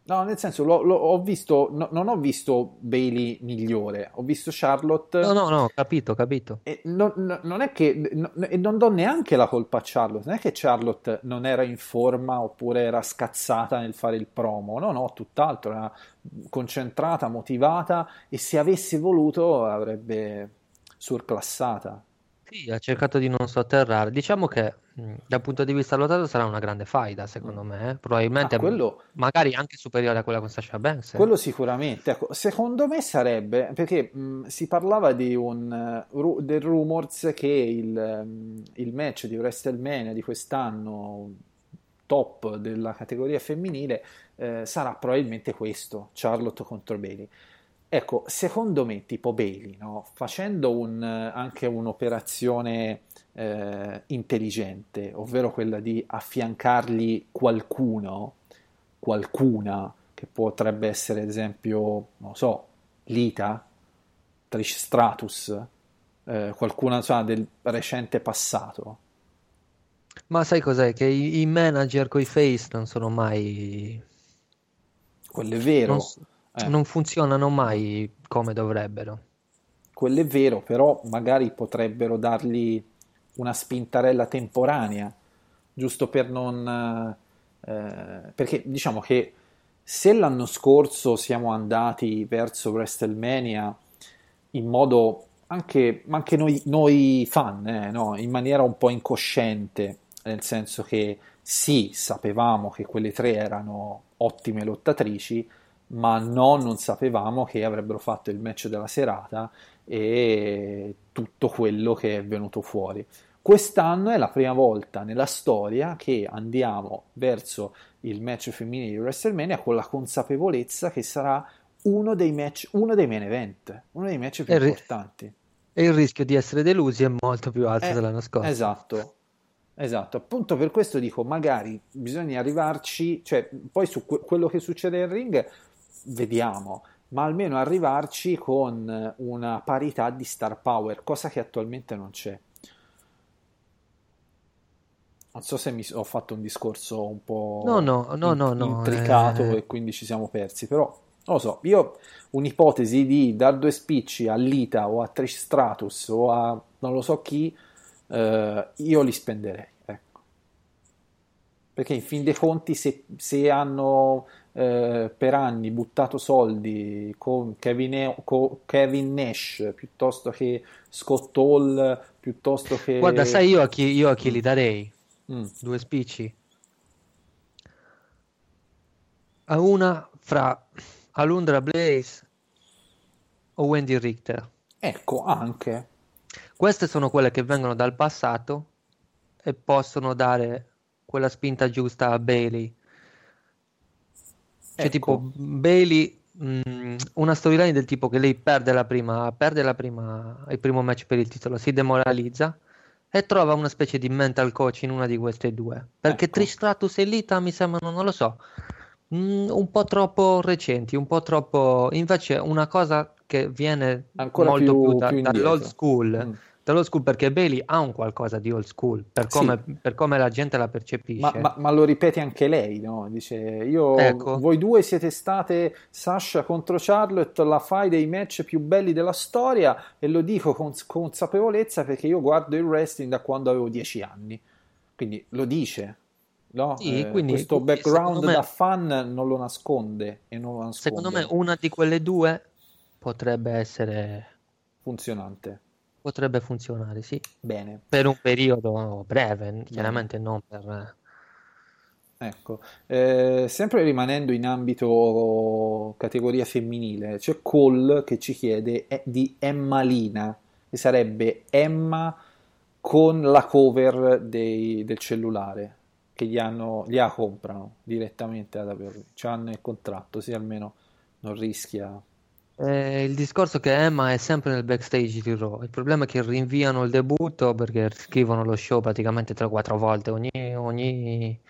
No, nel senso, l'ho- l'ho- ho visto, no- non ho visto Bailey migliore, ho visto Charlotte No, no, no, ho capito, capito. e non, no- non è che, no- e non do neanche la colpa a Charlotte, non è che Charlotte non era in forma oppure era scazzata nel fare il promo, no, no, tutt'altro, era concentrata, motivata e se avesse voluto avrebbe surclassata. Sì, ha cercato di non sotterrare. Diciamo che mh, dal punto di vista lottato sarà una grande faida, secondo me. eh. Probabilmente Ah, quello- magari anche superiore a quella con Sasha Banks. eh. Quello sicuramente, ecco, secondo me sarebbe, perché mh, si parlava di un, eh, ru- del rumors che il, ehm, il match di WrestleMania di quest'anno, top della categoria femminile, eh, sarà probabilmente questo, Charlotte contro Bailey. Ecco, secondo me, tipo Bailey, no? Facendo un, anche un'operazione eh, intelligente, ovvero quella di affiancargli qualcuno, qualcuna, che potrebbe essere ad esempio, non so, Lita, Trish Stratus, eh, qualcuna insomma, del recente passato. Ma sai cos'è? Che i, i manager coi face non sono mai... Quello è vero, non, eh, non funzionano mai come dovrebbero. quello è vero, però magari potrebbero dargli una spintarella temporanea, giusto per non... eh, perché diciamo che se l'anno scorso siamo andati verso WrestleMania in modo anche, ma anche noi, noi fan, eh, no? In maniera un po' incosciente, nel senso che sì, sapevamo che quelle tre erano ottime lottatrici, ma no, non sapevamo che avrebbero fatto il match della serata e tutto quello che è venuto fuori. Quest'anno è la prima volta nella storia che andiamo verso il match femminile di WrestleMania con la consapevolezza che sarà uno dei match, uno dei main event, uno dei match più E importanti. E il rischio di essere delusi è molto più alto Eh, dell'anno scorso. Esatto, esatto. Appunto per questo dico, magari bisogna arrivarci, cioè poi su que- quello che succede in ring vediamo, ma almeno arrivarci con una parità di star power, cosa che attualmente non c'è. Non so se mi ho fatto un discorso un po' No, no, no, no, no, intricato eh. e quindi ci siamo persi, però non lo so, io un'ipotesi di dar due spicci a Lita o a Trish Stratus o a non lo so chi, eh, io li spenderei, ecco. Perché in fin dei conti se, se hanno eh, per anni buttato soldi con Kevin, con Kevin Nash piuttosto che Scott Hall, piuttosto che... Guarda, sai io a chi, io a chi li darei? Mm. Due spicci. A una fra Alundra Blaze o Wendy Richter. Ecco, anche. Queste sono quelle che vengono dal passato e possono dare quella spinta giusta a Bailey. Cioè, Ecco. tipo, Bailey mh, una storyline del tipo che lei perde la prima, perde la prima, il primo match per il titolo, si demoralizza e trova una specie di mental coach in una di queste due. Perché Ecco. Trish Stratus e Lita mi sembrano, non lo so, mh, un po' troppo recenti, un po' troppo... Invece una cosa che viene Ancora molto più- più, da- più dall'old school. Mm. Dall'old school perché Bailey ha un qualcosa di old school per Sì. come, per come la gente la percepisce. Ma, ma- ma lo ripete anche lei, no? Dice, io, Ecco. voi due siete state Sasha contro Charlotte, la fai dei match più belli della storia e lo dico con con consapevolezza perché io guardo il wrestling da quando avevo 10 anni. Quindi lo dice, no? Sì, Eh, quindi- questo background me- da fan non lo nasconde e non lo nasconde. Secondo me una di quelle due potrebbe essere funzionante. Potrebbe funzionare, sì, Bene. per un periodo breve, chiaramente non per Ecco, Eh, sempre rimanendo in ambito categoria femminile, c'è Cole che ci chiede eh, di Emma Lina, che sarebbe Emma con la cover dei- del cellulare, che gli hanno, gliela comprano direttamente ad WWE, c'hanno il contratto, sì, almeno non rischia. Eh, il discorso che Emma è sempre nel backstage di Raw. Il problema è che rinviano il debutto perché scrivono lo show praticamente 3-4 volte ogni, ogni,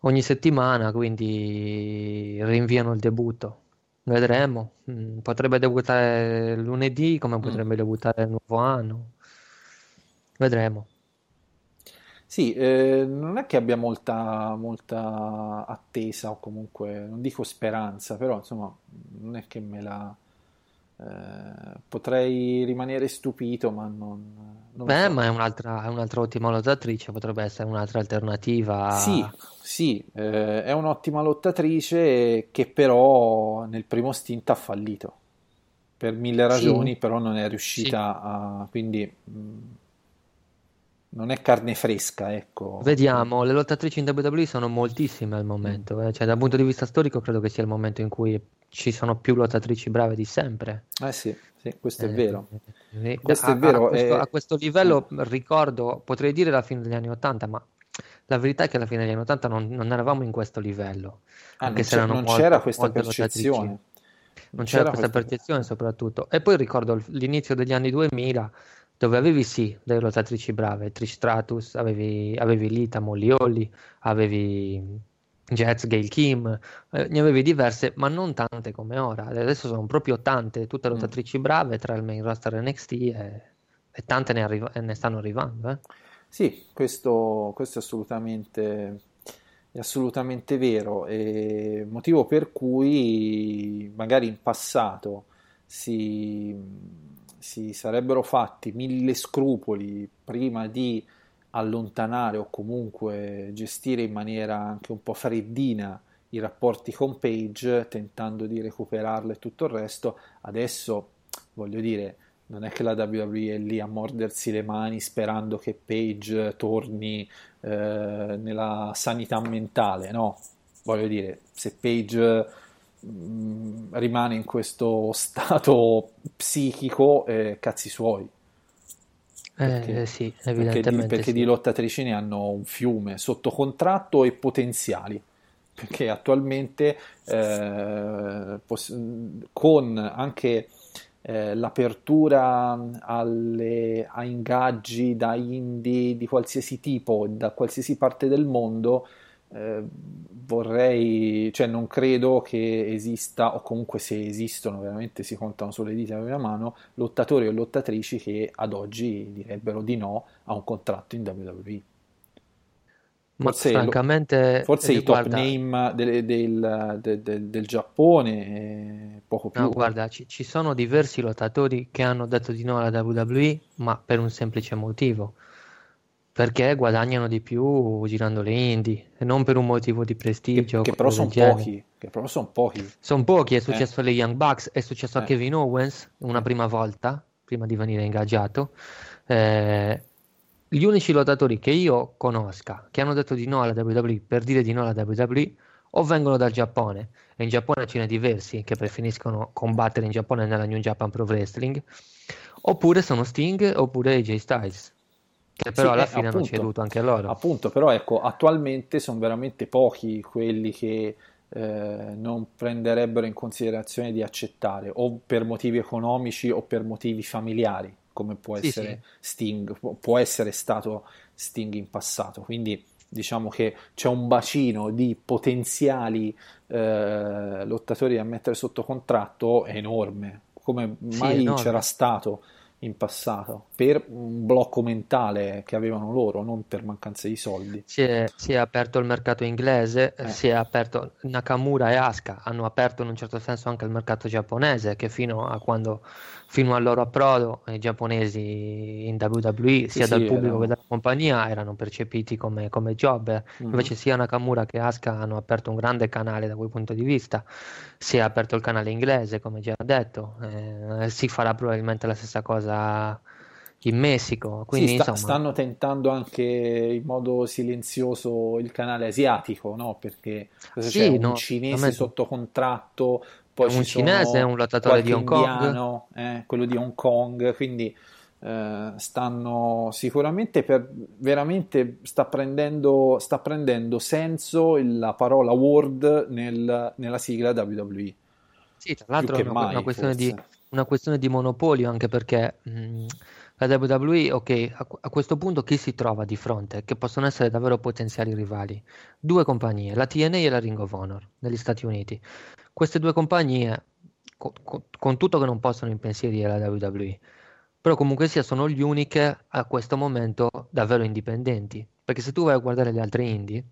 ogni settimana, quindi rinviano il debutto. Vedremo. Mm, Potrebbe debuttare lunedì, come potrebbe debuttare il nuovo anno. Vedremo. Sì, eh, non è che abbia molta, molta attesa o comunque, non dico speranza, però insomma non è che me la... eh, potrei rimanere stupito, ma non, non Beh, so. ma è un'altra, è un'altra ottima lottatrice, potrebbe essere un'altra alternativa. Sì, sì, eh, è un'ottima lottatrice che però nel primo stint ha fallito. Per mille ragioni, Sì. però non è riuscita a... quindi mh, non è carne fresca, ecco. Vediamo, le lottatrici in WWE sono moltissime al momento, eh. Cioè, dal punto di vista storico credo che sia il momento in cui ci sono più lottatrici brave di sempre. Eh sì, sì, questo è Eh, vero. eh, Questo a, è vero, a questo, eh. a questo livello ricordo, potrei dire la fine degli anni 80, ma la verità è che alla fine degli anni 80 non, non eravamo in questo livello, Ah, anche se non molte- c'era questa percezione. Non c'era questa percezione soprattutto. E poi ricordo l'inizio degli anni 2000 dove avevi sì delle lottatrici brave, Trish Stratus, avevi, avevi Lita, Molly Holly, avevi Jets, Gail Kim, eh, ne avevi diverse, ma non tante come ora. Adesso sono proprio tante, tutte Mm. lottatrici brave tra il main roster NXT e, e tante ne, arriva- ne stanno arrivando. eh. Sì, questo, questo è assolutamente, è assolutamente vero, e motivo per cui magari in passato si, si sarebbero fatti mille scrupoli prima di allontanare o comunque gestire in maniera anche un po' freddina i rapporti con Page, tentando di recuperarle e tutto il resto. Adesso, voglio dire, non è che la WWE è lì a mordersi le mani sperando che Page torni eh, nella sanità mentale, no? Voglio dire, se Page rimane in questo stato psichico, eh, cazzi suoi. Eh, sì, Perché di, evidentemente perché sì. di lottatrici ne hanno un fiume sotto contratto e potenziali. Perché attualmente eh, poss- con anche eh, l'apertura alle- a ingaggi da indie di qualsiasi tipo, da qualsiasi parte del mondo, eh, vorrei, cioè non credo che esista, o comunque se esistono, veramente si contano sulle dita di una mano, lottatori o lottatrici che ad oggi direbbero di no a un contratto in WWE. Ma Forse, lo- francamente, forse eh, i top name del, del- del- del- del Giappone, eh, poco più. No, guarda, ci, ci sono diversi lottatori che hanno detto di no alla WWE, ma per un semplice motivo, perché guadagnano di più girando le indie e non per un motivo di prestigio. o che però sono pochi, che però sono pochi. Sono pochi, è Eh. successo alle Young Bucks, è successo a Eh. Kevin Owens una prima volta, prima di venire ingaggiato. Eh, gli unici lottatori che io conosca che hanno detto di no alla WWE per dire di no alla WWE o vengono dal Giappone, e in Giappone ce ne diversi che preferiscono combattere in Giappone nella New Japan Pro Wrestling, oppure sono Sting oppure AJ Styles, che però Sì, alla eh, fine hanno appunto. ceduto anche loro. Appunto, però ecco, attualmente sono veramente pochi quelli che eh, non prenderebbero in considerazione di accettare, o per motivi economici o per motivi familiari, come può Sì, essere sì. Sting, pu- può essere stato Sting in passato. Quindi diciamo che c'è un bacino di potenziali eh, lottatori da mettere sotto contratto enorme, come mai enorme. c'era stato in passato, per un blocco mentale che avevano loro, non per mancanza di soldi. Si è, si è aperto il mercato inglese, Eh. si è aperto Nakamura e Asuka hanno aperto in un certo senso anche il mercato giapponese, che fino a quando, fino al loro approdo, i giapponesi in WWE, sia sì, dal pubblico erano- che dalla compagnia, erano percepiti come, come jobber. Mhm. Invece sia Nakamura che Asuka hanno aperto un grande canale da quel punto di vista. Si è aperto il canale inglese, come già detto, eh, si farà probabilmente la stessa cosa in Messico. Quindi, Sì, sta- insomma, stanno tentando anche in modo silenzioso il canale asiatico, no? Perché Sì, c'è un no, cinese veramente. sotto contratto, poi Un ci cinese, sono un lottatore di Hong Kong. indiano, eh, quello di Hong Kong, quindi eh, stanno sicuramente per veramente sta prendendo, sta prendendo senso la parola World nel- nella sigla WWE. Sì, tra l'altro è una, mai, una questione di, una questione di monopolio, anche perché mh, la WWE, ok, a, a questo punto chi si trova di fronte? Che possono essere davvero potenziali rivali? Due compagnie, la TNA e la Ring of Honor negli Stati Uniti. Queste due compagnie, co- co- con, tutto che non possono impensierire la WWE, però comunque sia sono gli uniche a questo momento davvero indipendenti. Perché se tu vai a guardare le altre indie,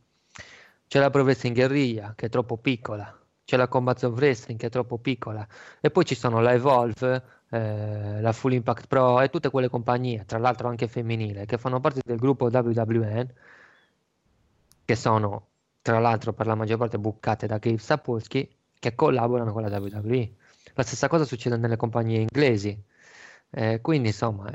c'è la Pro Wrestling Guerrilla che è troppo piccola, c'è la Combat of Wrestling che è troppo piccola, e poi ci sono la Evolve, eh, la Full Impact Pro e tutte quelle compagnie, tra l'altro anche femminile, che fanno parte del gruppo WWN, che sono tra l'altro per la maggior parte buccate da Gabe Sapolsky, che collaborano con la WWE. La stessa cosa succede nelle compagnie inglesi. Eh, quindi insomma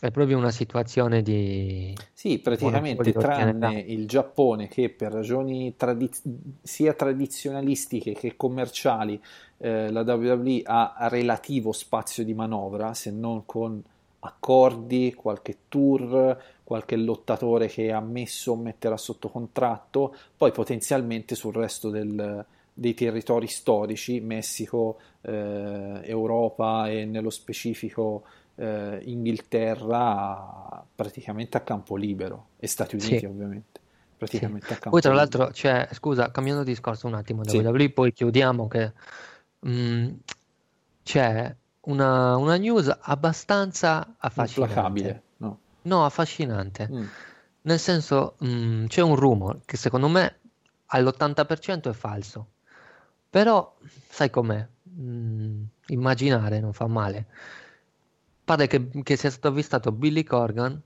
è, proprio una situazione di Sì, praticamente tranne il Giappone che per ragioni tradiz- sia tradizionalistiche che commerciali eh, la WWE ha relativo spazio di manovra, se non con accordi, qualche tour, qualche lottatore che ha ammesso o metterà sotto contratto, poi potenzialmente sul resto del- dei territori storici, Messico, eh, Europa e nello specifico eh, Inghilterra praticamente a campo libero e Stati Uniti Sì. ovviamente praticamente a campo Poi tra libero. l'altro c'è, scusa, cambiando discorso un attimo da Sì. WWE, poi chiudiamo che mm, c'è una, una news abbastanza affascinante. no? No, affascinante. Mm. Nel senso, mm, c'è un rumor che secondo me all'80% è falso. Però, sai com'è? Mm, immaginare non fa male. Pare che, che sia stato avvistato Billy Corgan.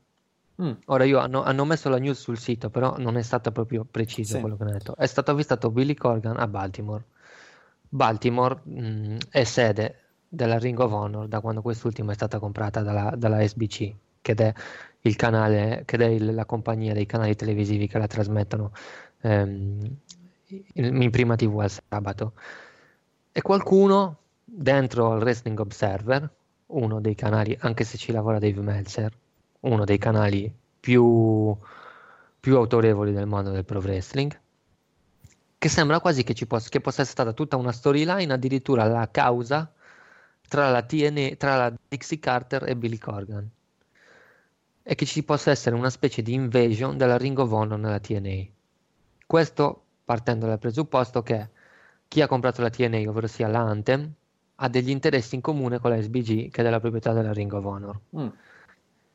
Mm. Ora io hanno, hanno messo la news sul sito, però non è stato proprio preciso Sì. quello che hanno detto. È stato avvistato Billy Corgan a Baltimore. Baltimore mm, è sede della Ring of Honor da quando quest'ultima è stata comprata dalla, dalla SBC, che è il canale, che è il- la compagnia dei canali televisivi che la trasmettono ehm, in, prima TV al sabato. E qualcuno dentro al Wrestling Observer, uno dei canali, anche se ci lavora Dave Meltzer, uno dei canali più, più autorevoli del mondo del pro wrestling, che sembra quasi che, possa, che possa essere stata tutta una storyline, addirittura la causa tra la TNA, tra la Dixie Carter e Billy Corgan. E che ci possa essere una specie di invasion della Ring of Honor nella TNA. Questo partendo dal presupposto che chi ha comprato la TNA, ovvero sia la Anthem, ha degli interessi in comune con la SBG, che è della proprietà della Ring of Honor. Mm.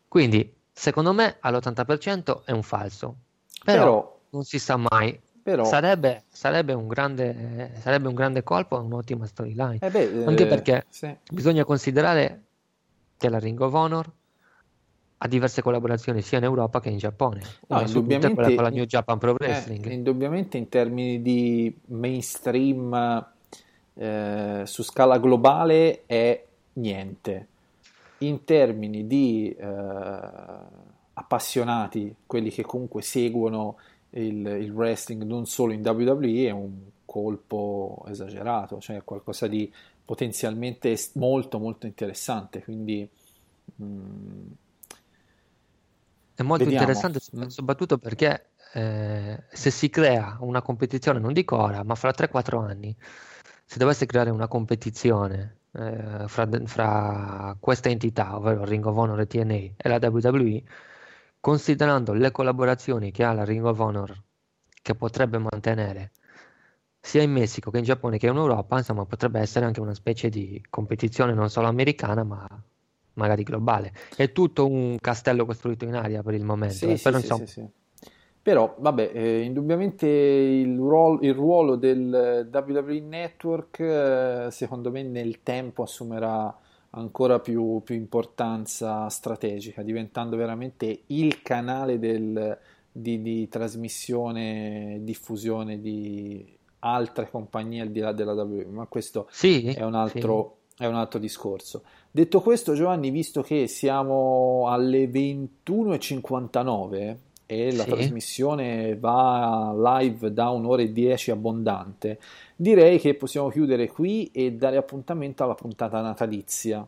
Quindi, secondo me, all'80% è un falso. Però, Però- non si sa mai. però Sarebbe, sarebbe un grande, sarebbe un grande colpo, un'ottima storyline. eh beh, Anche eh, perché sì. bisogna considerare che la Ring of Honor ha diverse collaborazioni sia in Europa che in Giappone. No, Una indubbiamente, quella con la New Japan Pro eh, Wrestling. indubbiamente in termini di mainstream eh, su scala globale è niente. In termini di eh, appassionati, quelli che comunque seguono il, il wrestling non solo in WWE, è un colpo esagerato, cioè qualcosa di potenzialmente molto molto interessante. Quindi mm, È molto Vediamo. interessante, Mm. soprattutto perché eh, se si crea una competizione, non dico ora, ma fra 3-4 anni, se dovesse creare una competizione eh, fra, fra queste entità, ovvero Ring of Honor e TNA e la WWE, considerando le collaborazioni che ha la Ring of Honor, che potrebbe mantenere sia in Messico che in Giappone che in Europa, insomma, potrebbe essere anche una specie di competizione non solo americana, ma magari globale. È tutto un castello costruito in aria per il momento. Sì, eh, sì, però, sì, insomma, sì. Però, vabbè, eh, indubbiamente il ruolo, il ruolo del WWE Network, eh, secondo me, nel tempo assumerà ancora più, più importanza strategica, diventando veramente il canale del- di, di trasmissione e diffusione di altre compagnie al di là della WWE, ma questo sì, è un altro, è un altro discorso. Detto questo, Giovanni, visto che siamo alle 21.59 e la Sì. trasmissione va live da un'ora e dieci abbondante, direi che possiamo chiudere qui e dare appuntamento alla puntata natalizia.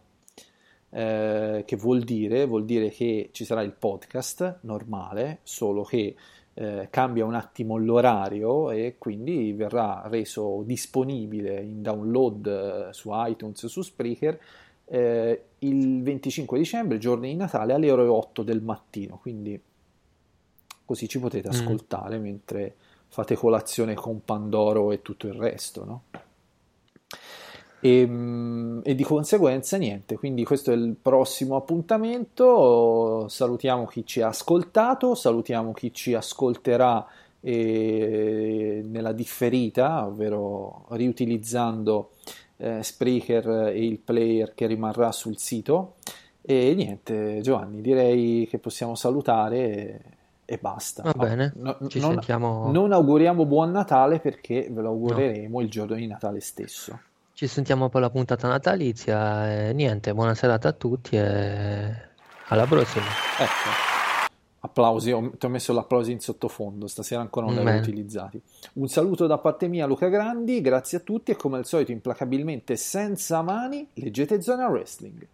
Eh, che vuol dire? Vuol dire che ci sarà il podcast normale, solo che eh, cambia un attimo l'orario e quindi verrà reso disponibile in download eh, su iTunes, su Spreaker eh, il 25 dicembre, giorno di Natale, alle ore 8 del mattino. Quindi così ci potete Mm. ascoltare mentre fate colazione con Pandoro e tutto il resto, no? E, mm, e di conseguenza niente, quindi questo è il prossimo appuntamento. Salutiamo chi ci ha ascoltato, salutiamo chi ci ascolterà eh, nella differita, ovvero riutilizzando eh, Spreaker e il player che rimarrà sul sito. E niente, Giovanni, direi che possiamo salutare e, e basta. Va bene, No- ci non, sentiamo. non auguriamo buon Natale perché ve lo augureremo il giorno di Natale stesso. Ci sentiamo per la puntata natalizia e niente, buona serata a tutti e alla prossima. Ecco, applausi, ho- ti ho messo l'applauso in sottofondo, stasera ancora non li avevo utilizzati. Un saluto da parte mia, Luca Grandi, grazie a tutti e come al solito implacabilmente senza mani, leggete Zona Wrestling.